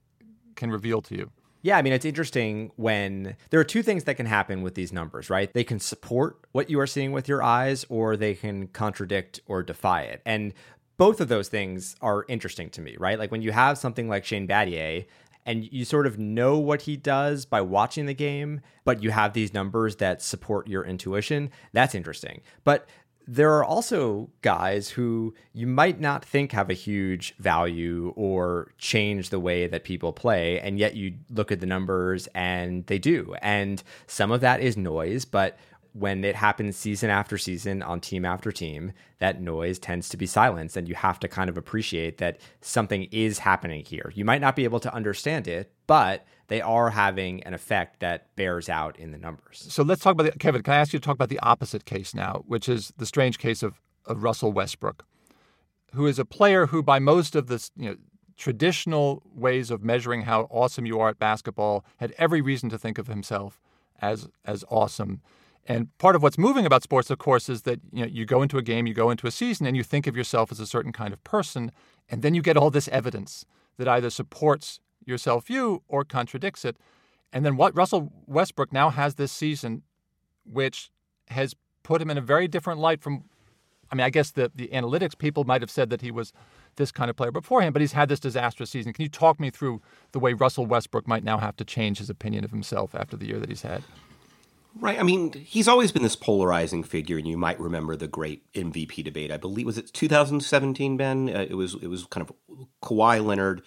Speaker 2: can reveal to you.
Speaker 3: Yeah, I mean, it's interesting when there are two things that can happen with these numbers, right? They can support what you are seeing with your eyes, or they can contradict or defy it. And both of those things are interesting to me, right? Like when you have something like Shane Battier and you sort of know what he does by watching the game, but you have these numbers that support your intuition, that's interesting. But there are also guys who you might not think have a huge value or change the way that people play, and yet you look at the numbers and they do. And some of that is noise, but when it happens season after season on team after team, that noise tends to be silenced. And you have to kind of appreciate that something is happening here. You might not be able to understand it, but they are having an effect that bears out in the numbers.
Speaker 2: So let's talk about the, Kevin. Can I ask you to talk about the opposite case now, which is the strange case of, of Russell Westbrook, who is a player who, by most of the you know, traditional ways of measuring how awesome you are at basketball, had every reason to think of himself as as awesome. And part of what's moving about sports, of course, is that you know you go into a game, you go into a season, and you think of yourself as a certain kind of person, and then you get all this evidence that either supports your self view or contradicts it. And then what Russell Westbrook now has this season, which has put him in a very different light from. I mean, I guess the the analytics people might have said that he was this kind of player beforehand, but he's had this disastrous season. Can you talk me through the way Russell Westbrook might now have to change his opinion of himself after the year that he's had?
Speaker 4: Right. I mean, he's always been this polarizing figure, and you might remember the great MVP debate. I believe was it 2017, Ben. Uh, it was it was kind of Kawhi Leonard,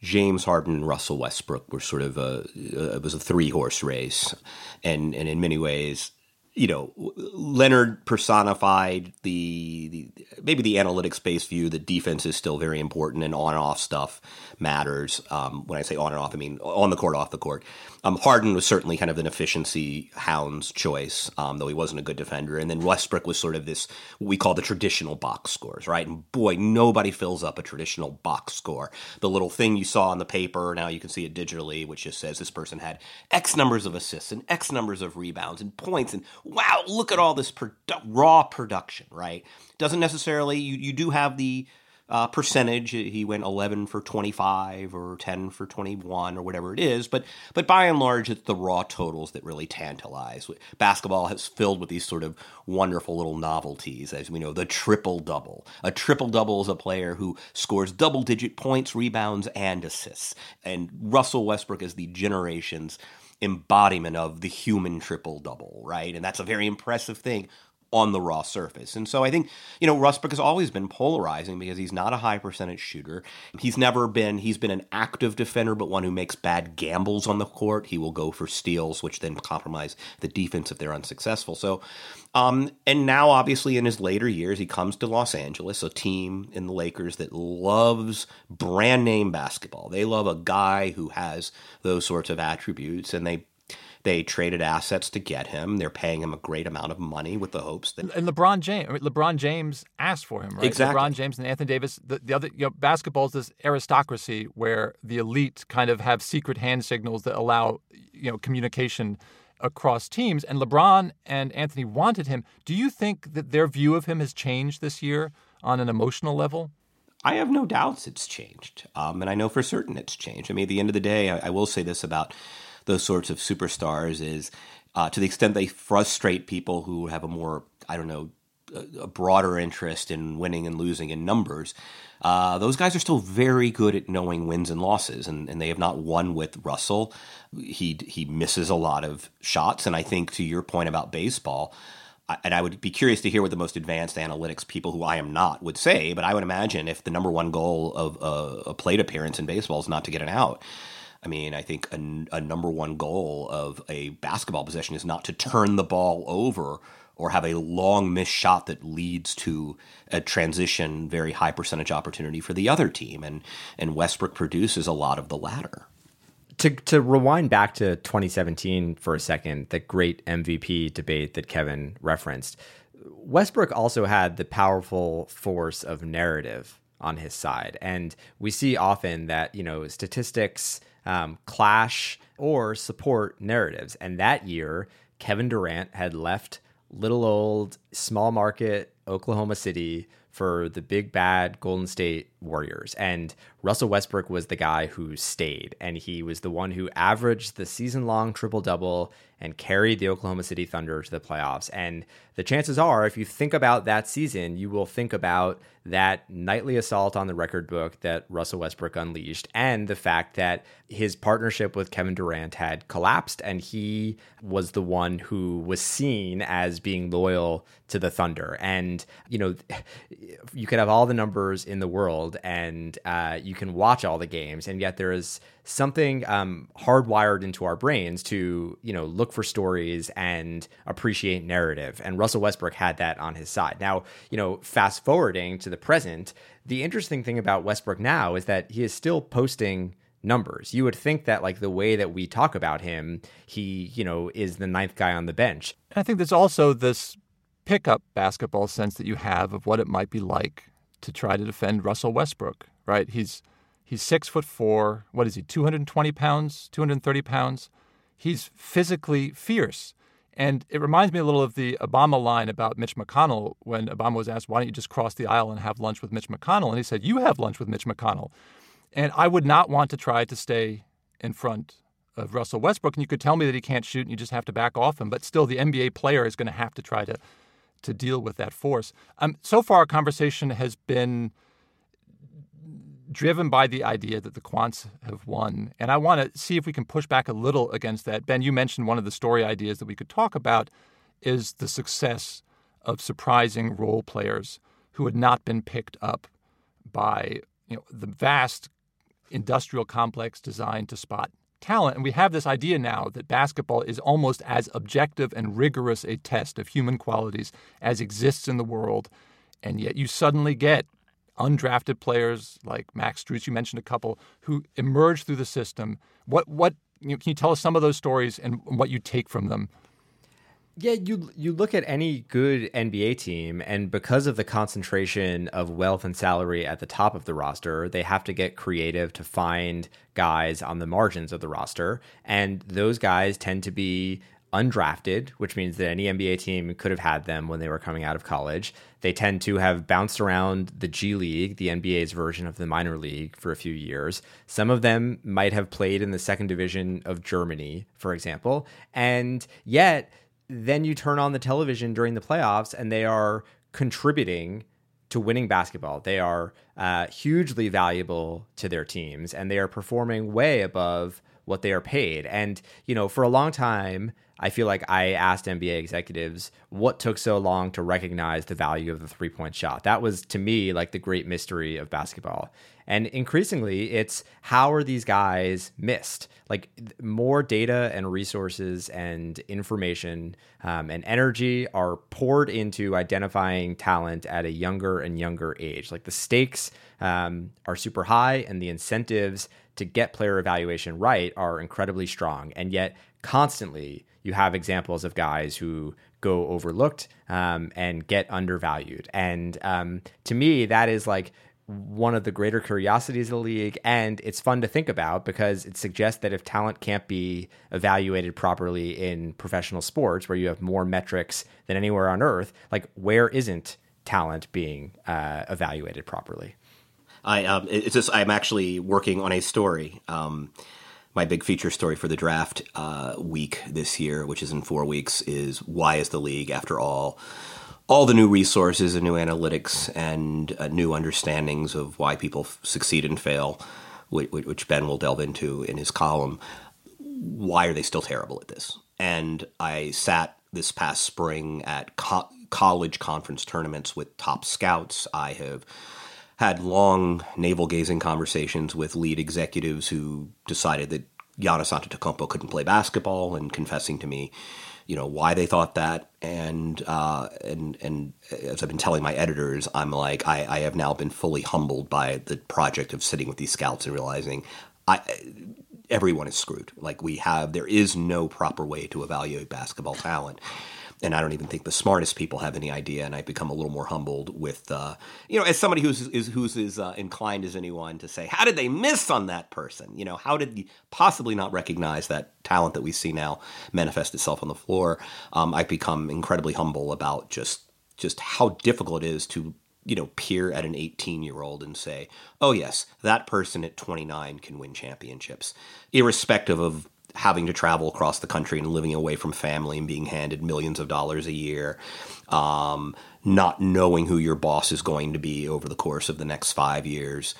Speaker 4: James Harden and Russell Westbrook were sort of a it was a three horse race, and and in many ways you know, Leonard personified the, the maybe the analytics based view that defense is still very important and on off stuff matters. Um, when I say on and off, I mean on the court, off the court. Um, Harden was certainly kind of an efficiency hound's choice, um, though he wasn't a good defender. And then Westbrook was sort of this what we call the traditional box scores, right? And boy, nobody fills up a traditional box score. The little thing you saw on the paper, now you can see it digitally, which just says this person had X numbers of assists and X numbers of rebounds and points and wow, look at all this produ- raw production, right? Doesn't necessarily, you, you do have the uh, percentage. He went 11 for 25 or 10 for 21 or whatever it is. But but by and large, it's the raw totals that really tantalize. Basketball has filled with these sort of wonderful little novelties, as we know, the triple double. A triple double is a player who scores double digit points, rebounds, and assists. And Russell Westbrook is the generation's embodiment of the human triple double, right? And that's a very impressive thing on the raw surface. And so I think, you know, Westbrook has always been polarizing because he's not a high percentage shooter. He's never been, he's been an active defender, but one who makes bad gambles on the court. He will go for steals, which then compromise the defense if they're unsuccessful. So, um, and now obviously in his later years, he comes to Los Angeles, a team in the Lakers that loves brand name basketball. They love a guy who has those sorts of attributes and they they traded assets to get him. They're paying him a great amount of money with the hopes that.
Speaker 2: And LeBron James, LeBron James asked for him, right?
Speaker 4: Exactly.
Speaker 2: LeBron James and Anthony Davis. The, the other, you know, basketball is this aristocracy where the elite kind of have secret hand signals that allow, you know, communication across teams. And LeBron and Anthony wanted him. Do you think that their view of him has changed this year on an emotional level?
Speaker 4: I have no doubts it's changed. Um, and I know for certain it's changed. I mean, at the end of the day, I, I will say this about those sorts of superstars is uh, to the extent they frustrate people who have a more, I don't know, a broader interest in winning and losing in numbers. Uh, those guys are still very good at knowing wins and losses, and, and they have not won with Russell. He he misses a lot of shots, and I think to your point about baseball, and I would be curious to hear what the most advanced analytics people who I am not would say. But I would imagine if the number one goal of a, a plate appearance in baseball is not to get an out, I mean, I think a, a, number one goal of a basketball possession is not to turn the ball over or have a long missed shot that leads to a transition, very high percentage opportunity for the other team. And and Westbrook produces a lot of the latter.
Speaker 3: To to rewind back to 2017 for a second, the great MVP debate that Kevin referenced. Westbrook also had the powerful force of narrative on his side. And we see often that, you know, statistics um, clash or support narratives. And that year, Kevin Durant had left little old small market Oklahoma City for the big bad Golden State Warriors. And Russell Westbrook was the guy who stayed. And he was the one who averaged the season long triple double and carried the Oklahoma City Thunder to the playoffs. And the chances are, if you think about that season, you will think about that nightly assault on the record book that Russell Westbrook unleashed and the fact that his partnership with Kevin Durant had collapsed and he was the one who was seen as being loyal to the Thunder. And, you know, *laughs* you could have all the numbers in the world and uh, you can watch all the games, and yet there is something um, hardwired into our brains to you know look for stories and appreciate narrative. And russell westbrook had that on his side. Now you know fast forwarding to the present the interesting thing about westbrook now is that he is still posting numbers. You would think that like the way that we talk about him he you know is the ninth guy on the bench.
Speaker 2: I think there's also this pickup basketball sense that you have of what it might be like to try to defend russell westbrook right? He's He's six foot four. What is he? 220 pounds, 230 pounds. He's physically fierce. And it reminds me a little of the Obama line about Mitch McConnell when Obama was asked, why don't you just cross the aisle and have lunch with Mitch McConnell? And he said, you have lunch with Mitch McConnell. And I would not want to try to stay in front of Russell Westbrook. And you could tell me that he can't shoot and you just have to back off him. But still, the NBA player is going to have to try to, to deal with that force. Um, so far, our conversation has been driven by the idea that the quants have won. And I want to see if we can push back a little against that. Ben, you mentioned one of the story ideas that we could talk about is the success of surprising role players who had not been picked up by you know the vast industrial complex designed to spot talent. And we have this idea now that basketball is almost as objective and rigorous a test of human qualities as exists in the world. And yet you suddenly get undrafted players like Max Strus, you mentioned a couple, who emerged through the system. What, what, you know, can you tell us some of those stories and what you take from them?
Speaker 3: Yeah, you you look at any good NBA team, and because of the concentration of wealth and salary at the top of the roster, they have to get creative to find guys on the margins of the roster, and those guys tend to be undrafted, which means that any NBA team could have had them when they were coming out of college. They tend to have bounced around the G League, the NBA's version of the minor league, for a few years. Some of them might have played in the second division of Germany, for example, and yet then you turn on the television during the playoffs and they are contributing to winning basketball. They are uh, hugely valuable to their teams and they are performing way above what they are paid. And, you know, for a long time, I feel like I asked NBA executives what took so long to recognize the value of the three point shot. That was to me like the great mystery of basketball. And increasingly, it's how are these guys missed? Like more data and resources and information um, and energy are poured into identifying talent at a younger and younger age. Like the stakes um, are super high, and the incentives to get player evaluation right are incredibly strong. And yet, constantly, you have examples of guys who go overlooked um, and get undervalued. And um, to me, that is like one of the greater curiosities of the league and it's fun to think about because it suggests that if talent can't be evaluated properly in professional sports where you have more metrics than anywhere on earth like where isn't talent being uh, evaluated properly
Speaker 4: i um, it's just i'm actually working on a story um, my big feature story for the draft uh, week this year which is in four weeks is why is the league after all all the new resources and new analytics and uh, new understandings of why people f- succeed and fail, which, which, Ben will delve into in his column. Why are they still terrible at this? And I sat this past spring at co- college conference tournaments with top scouts. I have had long navel gazing conversations with lead executives who decided that Giannis Antetokounmpo couldn't play basketball and confessing to me you know why they thought that. And uh, and and as I've been telling my editors I'm like I, I have now been fully humbled by the project of sitting with these scouts and realizing I everyone is screwed. Like we have there is no proper way to evaluate basketball talent and I don't even think the smartest people have any idea. And I become a little more humbled with, uh, you know, as somebody who's is, who's as uh, inclined as anyone to say, how did they miss on that person? You know, how did you possibly not recognize that talent that we see now manifest itself on the floor? Um, I've become incredibly humble about just just how difficult it is to you know peer at an 18 year old and say oh yes that person at 29 can win championships irrespective of having to travel across the country and living away from family and being handed millions of dollars a year, um, not knowing who your boss is going to be over the course of the next five years,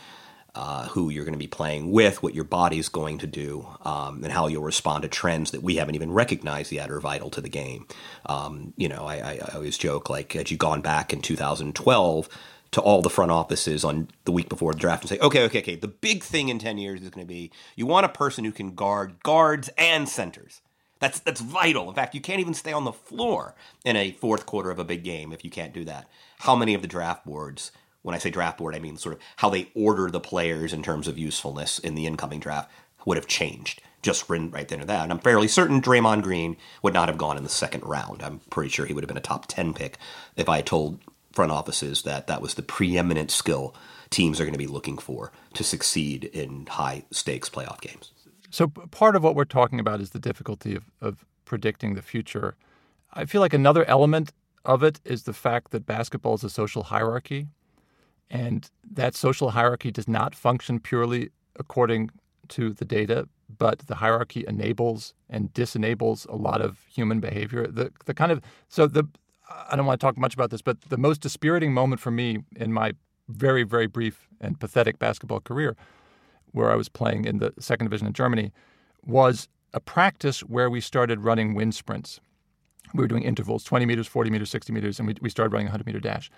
Speaker 4: uh, who you're going to be playing with, what your body's going to do, um, and how you'll respond to trends that we haven't even recognized yet are vital to the game. Um, you know, I, I, I always joke like, had you gone back in 2012 to all the front offices on the week before the draft and say, okay, okay, okay, the big thing in 10 years is going to be you want a person who can guard guards and centers. That's that's vital. In fact, you can't even stay on the floor in a fourth quarter of a big game if you can't do that. How many of the draft boards, when I say draft board, I mean sort of how they order the players in terms of usefulness in the incoming draft would have changed just right then or that. And I'm fairly certain Draymond Green would not have gone in the second round. I'm pretty sure he would have been a top 10 pick if I told front offices that that was the preeminent skill teams are going to be looking for to succeed in high stakes playoff games.
Speaker 2: So, part of what we're talking about is the difficulty of, of predicting the future. I feel like another element of it is the fact that basketball is a social hierarchy, and that social hierarchy does not function purely according to the data, but the hierarchy enables and disenables a lot of human behavior. The the kind of so the I don't want to talk much about this, but the most dispiriting moment for me in my very, very brief and pathetic basketball career, where I was playing in the second division in Germany, was a practice where we started running wind sprints. We were doing intervals 20 meters, 40 meters, 60 meters, and we, we started running a 100 meter dash.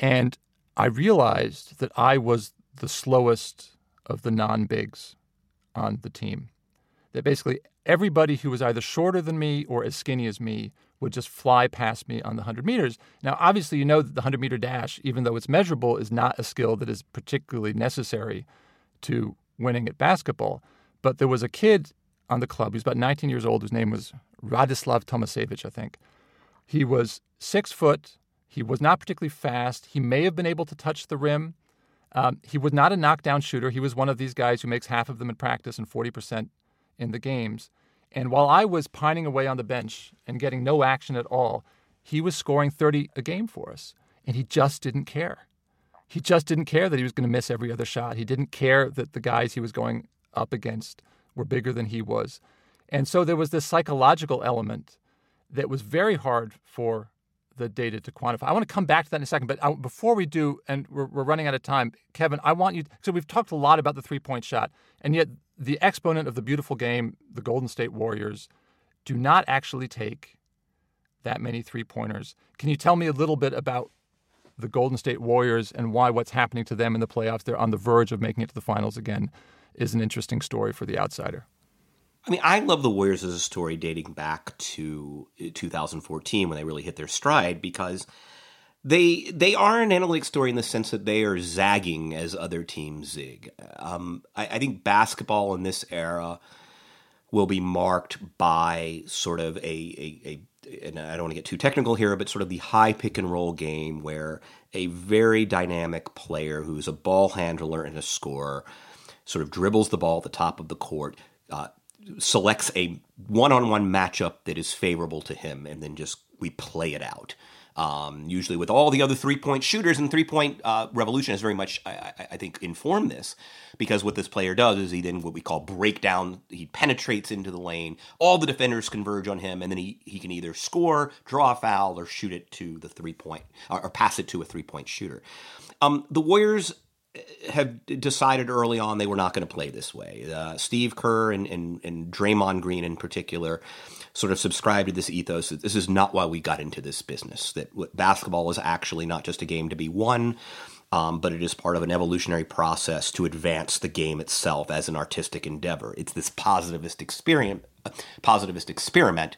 Speaker 2: And I realized that I was the slowest of the non bigs on the team. That basically everybody who was either shorter than me or as skinny as me would just fly past me on the 100 meters. Now, obviously, you know that the 100 meter dash, even though it's measurable, is not a skill that is particularly necessary to winning at basketball. But there was a kid on the club, he was about 19 years old, whose name was Radislav Tomasevich, I think. He was six foot. He was not particularly fast. He may have been able to touch the rim. Um, he was not a knockdown shooter. He was one of these guys who makes half of them in practice and 40% in the games. And while I was pining away on the bench and getting no action at all, he was scoring 30 a game for us. And he just didn't care. He just didn't care that he was going to miss every other shot. He didn't care that the guys he was going up against were bigger than he was. And so there was this psychological element that was very hard for the data to quantify. I want to come back to that in a second, but I, before we do, and we're, we're, running out of time, Kevin, I want you. So we've talked a lot about the three point shot, and yet the exponent of the beautiful game, the Golden State Warriors, do not actually take that many three pointers. Can you tell me a little bit about the Golden State Warriors and why what's happening to them in the playoffs? They're on the verge of making it to the finals again. Is an interesting story for the outsider.
Speaker 4: I mean, I love the Warriors as a story dating back to eh, 2014 when they really hit their stride because they they are an analytic story in the sense that they are zagging as other teams zig. Um, I, I, think basketball in this era will be marked by sort of a, a, a and I don't want to get too technical here, but sort of the high pick and roll game where a very dynamic player who's a ball handler and a scorer sort of dribbles the ball at the top of the court. Uh, selects a one-on-one matchup that is favorable to him, and then just we play it out. Um, usually with all the other three-point shooters and three-point uh, revolution has very much, I, I, think, informed this because what this player does is he then what we call break down. He penetrates into the lane. All the defenders converge on him, and then he he can either score, draw a foul, or shoot it to the three-point or, or pass it to a three-point shooter. Um, the Warriors have decided early on they were not going to play this way. Uh, Steve Kerr and, and, and Draymond Green in particular sort of subscribe to this ethos that this is not why we got into this business, that basketball is actually not just a game to be won, um, but it is part of an evolutionary process to advance the game itself as an artistic endeavor. It's this positivist experiment, positivist experiment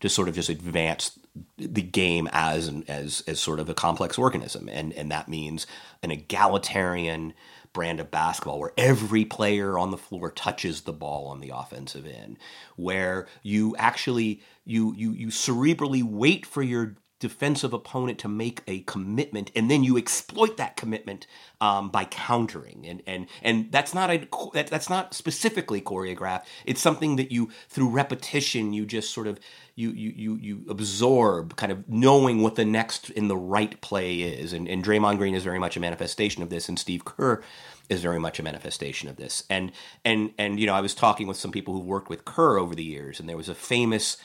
Speaker 4: to sort of just advance the game as as as sort of a complex organism, and and that means an egalitarian brand of basketball where every player on the floor touches the ball on the offensive end, where you actually you you you cerebrally wait for your defensive opponent to make a commitment, and then you exploit that commitment um, by countering. And and and that's not a that, that's not specifically choreographed. It's something that you through repetition you just sort of you you you you absorb, kind of knowing what the next in the right play is. And and Draymond Green is very much a manifestation of this, and Steve Kerr is very much a manifestation of this. And and and you know, I was talking with some people who worked with Kerr over the years, and there was a famous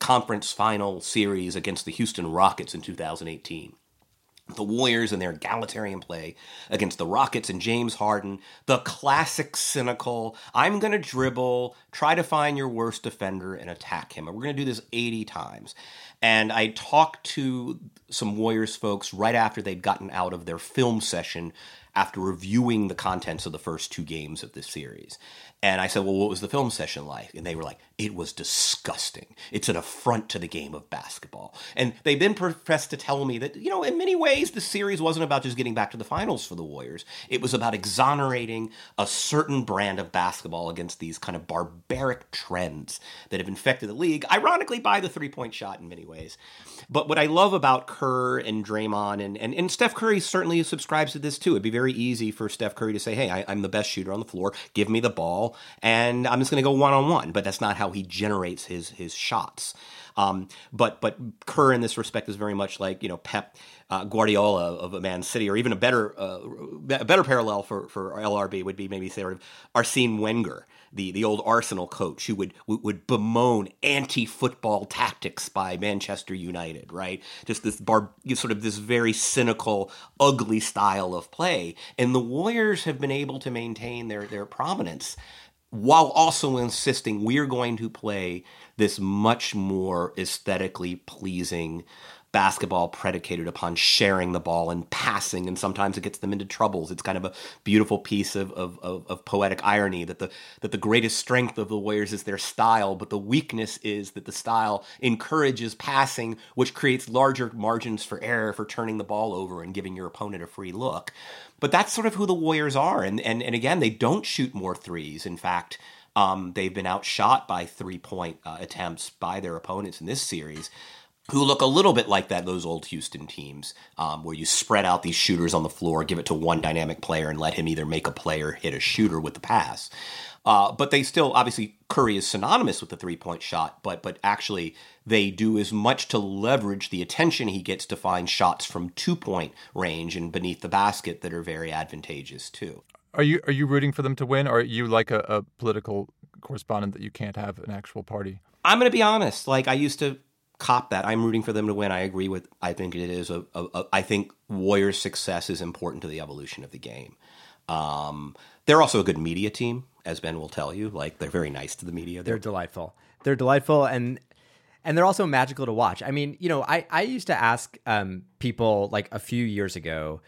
Speaker 4: conference final series against the Houston Rockets in 2018. The Warriors and their egalitarian play against the Rockets and James Harden, the classic cynical, I'm going to dribble, try to find your worst defender and attack him. And we're going to do this 80 times. And I talked to some Warriors folks right after they'd gotten out of their film session after reviewing the contents of the first two games of this series. And I said, Well, what was the film session like? And they were like, It was disgusting. It's an affront to the game of basketball. And they then professed to tell me that, you know, in many ways, the series wasn't about just getting back to the finals for the Warriors. It was about exonerating a certain brand of basketball against these kind of barbaric trends that have infected the league, ironically, by the three point shot in many ways. But what I love about Kerr and Draymond, and, and, and Steph Curry certainly subscribes to this too. It'd be very easy for Steph Curry to say, Hey, I, I'm the best shooter on the floor. Give me the ball and I'm just going to go one on one. But that's not how he generates his his shots. Um, but but Kerr in this respect is very much like you know Pep uh, Guardiola of a Man City, or even a better uh, a better parallel for for LRB would be maybe sort of Arsene Wenger, the the old Arsenal coach who would would bemoan anti-football tactics by Manchester United, right? Just this bar, sort of this very cynical, ugly style of play, and the Warriors have been able to maintain their their prominence while also insisting we're going to play this much more aesthetically pleasing basketball predicated upon sharing the ball and passing, and sometimes it gets them into troubles. It's kind of a beautiful piece of, of, of, of, poetic irony that the that the greatest strength of the Warriors is their style, but the weakness is that the style encourages passing, which creates larger margins for error for turning the ball over and giving your opponent a free look. But that's sort of who the Warriors are, and and and again, they don't shoot more threes. In fact. Um, they've been outshot by three point uh, attempts by their opponents in this series who look a little bit like that those old Houston teams, um, where you spread out these shooters on the floor, give it to one dynamic player, and let him either make a play or hit a shooter with the pass. Uh, but they still obviously Curry is synonymous with the three point shot, but but actually they do as much to leverage the attention he gets to find shots from two point range and beneath the basket that are very advantageous too.
Speaker 2: Are you are you rooting for them to win, or are you like a, a political correspondent that you can't have an actual party?
Speaker 4: I'm going to be honest. Like I used to cop that. I'm rooting for them to win. I agree with. I think it is a. a, a I think Warriors' success is important to the evolution of the game. Um, they're also a good media team, as Ben will tell you. Like they're very nice to the media.
Speaker 3: They're, they're delightful. They're delightful, and and they're also magical to watch. I mean, you know, I I used to ask um, people like a few years ago.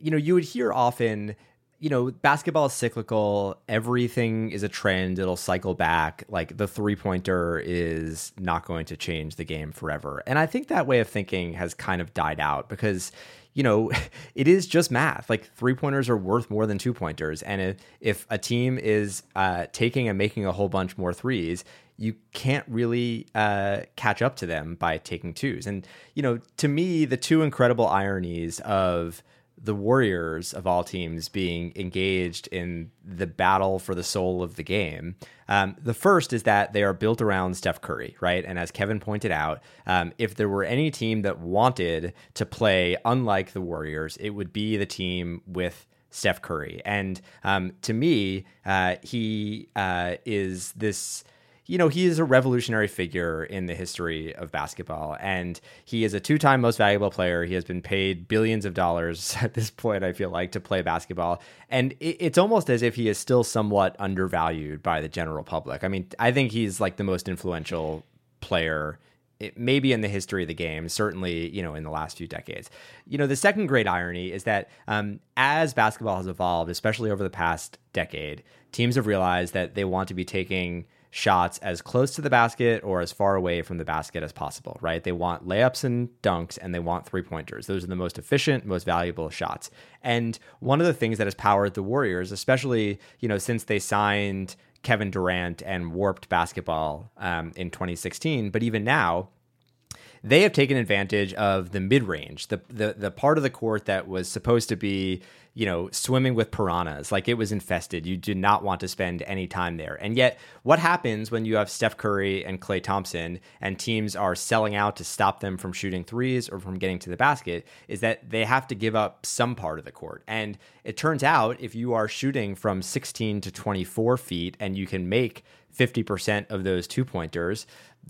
Speaker 3: You know, you would hear often you know, basketball is cyclical. Everything is a trend. It'll cycle back. Like the three pointer is not going to change the game forever. And I think that way of thinking has kind of died out because, you know, *laughs* it is just math. Like three pointers are worth more than two pointers. And if, a team is uh, taking and making a whole bunch more threes, you can't really uh, catch up to them by taking twos. And, you know, to me, the two incredible ironies of, the Warriors of all teams being engaged in the battle for the soul of the game. Um, the first is that they are built around Steph Curry, right? And as Kevin pointed out, um, if there were any team that wanted to play unlike the Warriors, it would be the team with Steph Curry. And um, to me, uh, he uh, is this you know, he is a revolutionary figure in the history of basketball. And he is a two time most valuable player. He has been paid billions of dollars *laughs* at this point, I feel like, to play basketball. And it's almost as if he is still somewhat undervalued by the general public. I mean, I think he's like the most influential player maybe in the history of the game, certainly, you know, in the last few decades. You know, the second great irony is that um, as basketball has evolved, especially over the past decade, teams have realized that they want to be taking shots as close to the basket or as far away from the basket as possible, right? They want layups and dunks and they want three pointers. Those are the most efficient, most valuable shots. And one of the things that has powered the Warriors, especially, you know, since they signed Kevin Durant and warped basketball um, in 2016, but even now, they have taken advantage of the mid range, the, the the part of the court that was supposed to be, you know, swimming with piranhas, like it was infested. You did not want to spend any time there. And yet, what happens when you have Steph Curry and Klay Thompson and teams are selling out to stop them from shooting threes or from getting to the basket is that they have to give up some part of the court. And it turns out if you are shooting from 16 to 24 feet and you can make 50% of those two pointers,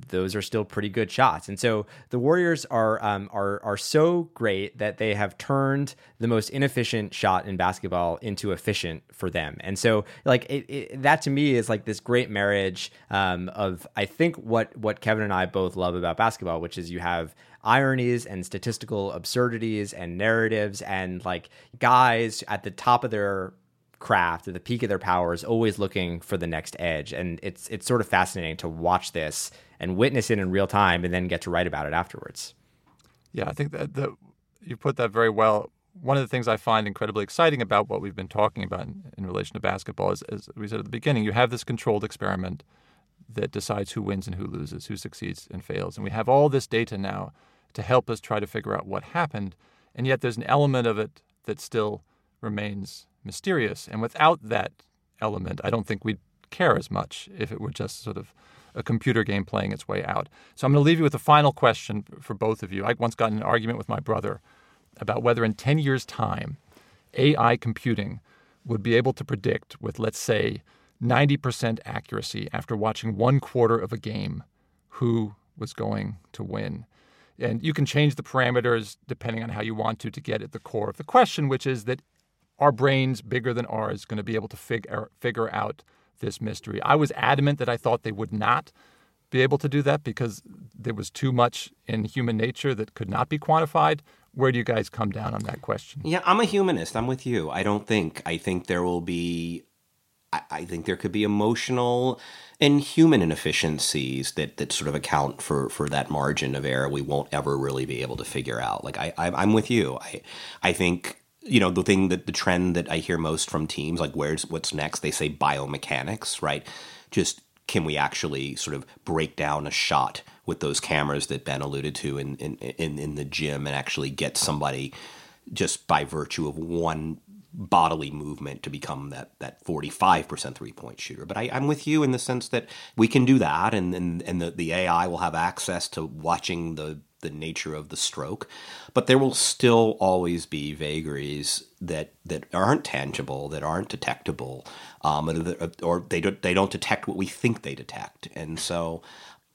Speaker 3: those are still pretty good shots. And so the Warriors are um, are are so great that they have turned the most inefficient shot in basketball into efficient for them. And so like it, it, that to me is like this great marriage um, of I think what what Kevin and I both love about basketball, which is you have ironies and statistical absurdities and narratives and like guys at the top of their craft at the peak of their powers always looking for the next edge and it's it's sort of fascinating to watch this and witness it in real time and then get to write about it afterwards.
Speaker 2: Yeah, I think that, that you put that very well. One of the things I find incredibly exciting about what we've been talking about in, in relation to basketball is, as we said at the beginning, you have this controlled experiment that decides who wins and who loses, who succeeds and fails. And we have all this data now to help us try to figure out what happened. And yet there's an element of it that still remains mysterious. And without that element, I don't think we'd care as much if it were just sort of a computer game playing its way out. So I'm going to leave you with a final question for both of you. I once got in an argument with my brother about whether in 10 years' time, AI computing would be able to predict with, let's say, 90% accuracy after watching one quarter of a game who was going to win. And you can change the parameters depending on how you want to to get at the core of the question, which is that our brains bigger than ours going to be able to figure er, figure out this mystery. I was adamant that I thought they would not be able to do that because there was too much in human nature that could not be quantified? Where do you guys come down on that question?
Speaker 4: Yeah, I'm a humanist. I'm with you. I don't think. I think there will be. I, think there could be emotional and human inefficiencies that, that sort of account for, for that margin of error we won't ever really be able to figure out. Like I, I I'm with you. I I think you know the thing that the trend that I hear most from teams like where's what's next they say biomechanics right just can we actually sort of break down a shot with those cameras that Ben alluded to in in in, in the gym and actually get somebody just by virtue of one bodily movement to become that that 45% three point shooter. But I, am with you in the sense that we can do that and and, and the, the AI will have access to watching the the nature of the stroke. But there will still always be vagaries that that aren't tangible, that aren't detectable, um, or they don't they don't detect what we think they detect. And so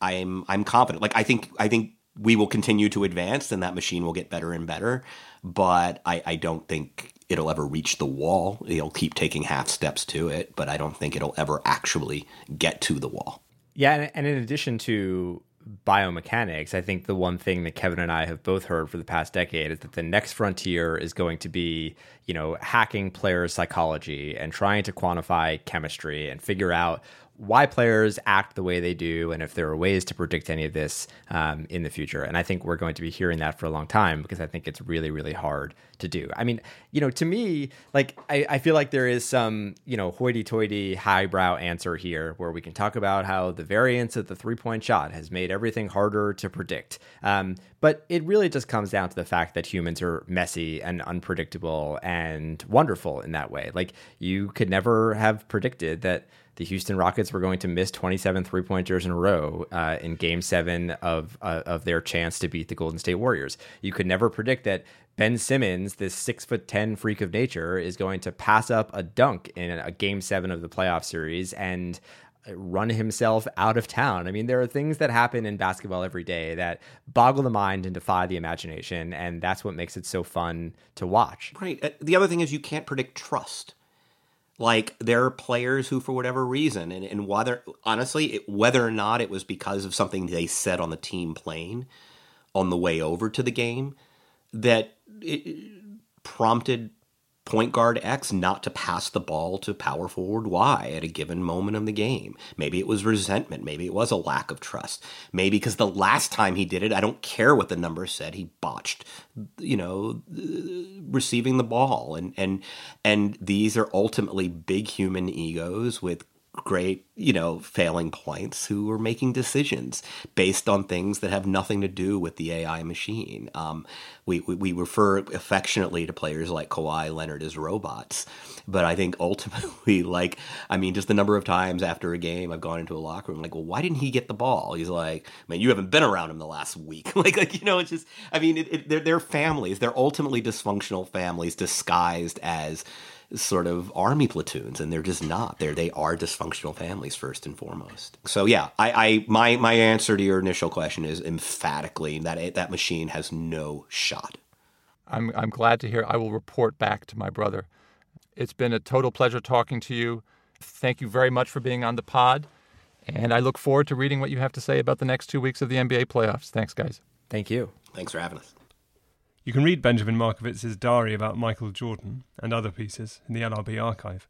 Speaker 4: I'm I'm confident. Like I think I think we will continue to advance and that machine will get better and better. But I, I don't think it'll ever reach the wall. It'll keep taking half steps to it, but I don't think it'll ever actually get to the wall.
Speaker 3: Yeah, and in addition to biomechanics, I think the one thing that Kevin and I have both heard for the past decade is that the next frontier is going to be, you know, hacking players' psychology and trying to quantify chemistry and figure out why players act the way they do and if there are ways to predict any of this um, in the future. And I think we're going to be hearing that for a long time because I think it's really, really hard to do. I mean, you know, to me, like, I, I feel like there is some, you know, hoity toity, highbrow answer here where we can talk about how the variance of the three point shot has made everything harder to predict. Um, but it really just comes down to the fact that humans are messy and unpredictable and wonderful in that way. Like, you could never have predicted that the Houston Rockets were going to miss 27 three pointers in a row uh, in Game Seven of uh, of their chance to beat the Golden State Warriors. You could never predict that Ben Simmons, this six foot ten freak of nature, is going to pass up a dunk in a Game Seven of the playoff series and run himself out of town. I mean, there are things that happen in basketball every day that boggle the mind and defy the imagination, and that's what makes it so fun to watch.
Speaker 4: Right. Uh, the other thing is you can't predict trust. Like there are players who, for whatever reason, and, and whether honestly, it, whether or not it was because of something they said on the team plane on the way over to the game, that it prompted point guard X not to pass the ball to power forward Y at a given moment of the game. Maybe it was resentment. Maybe it was a lack of trust. Maybe because the last time he did it, I don't care what the numbers said, he botched, you know, receiving the ball. And and and these are ultimately big human egos with great, you know, failing points who are making decisions based on things that have nothing to do with the AI machine. Um, we, we, we refer affectionately to players like Kawhi Leonard as robots, but I think ultimately, *laughs* like, I mean, just the number of times after a game I've gone into a locker room, like, well, why didn't he get the ball? He's like, man, you haven't been around him the last week. *laughs* like, like, you know, it's just, I mean, it, it, they're, they're families. They're ultimately dysfunctional families disguised as sort of army platoons, and they're just not. They're they are dysfunctional families first and foremost. So yeah, I, I my my answer to your initial question is emphatically that that machine has no shot.
Speaker 2: I'm I'm glad to hear. I will report back to my brother. It's been a total pleasure talking to you. Thank you very much for being on the pod. And I look forward to reading what you have to say about the next two weeks of the NBA playoffs. Thanks, guys.
Speaker 3: Thank you.
Speaker 4: Thanks for having us.
Speaker 1: You can read Benjamin Markovits's diary about Michael Jordan and other pieces in the LRB archive.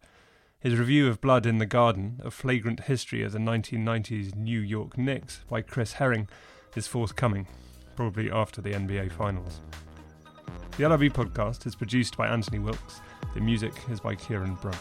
Speaker 1: His review of Blood in the Garden, a flagrant history of the 1990s New York Knicks by Chris Herring, is forthcoming, probably after the NBA Finals. The LRB podcast is produced by Anthony Wilks. The music is by Kieran Brunt.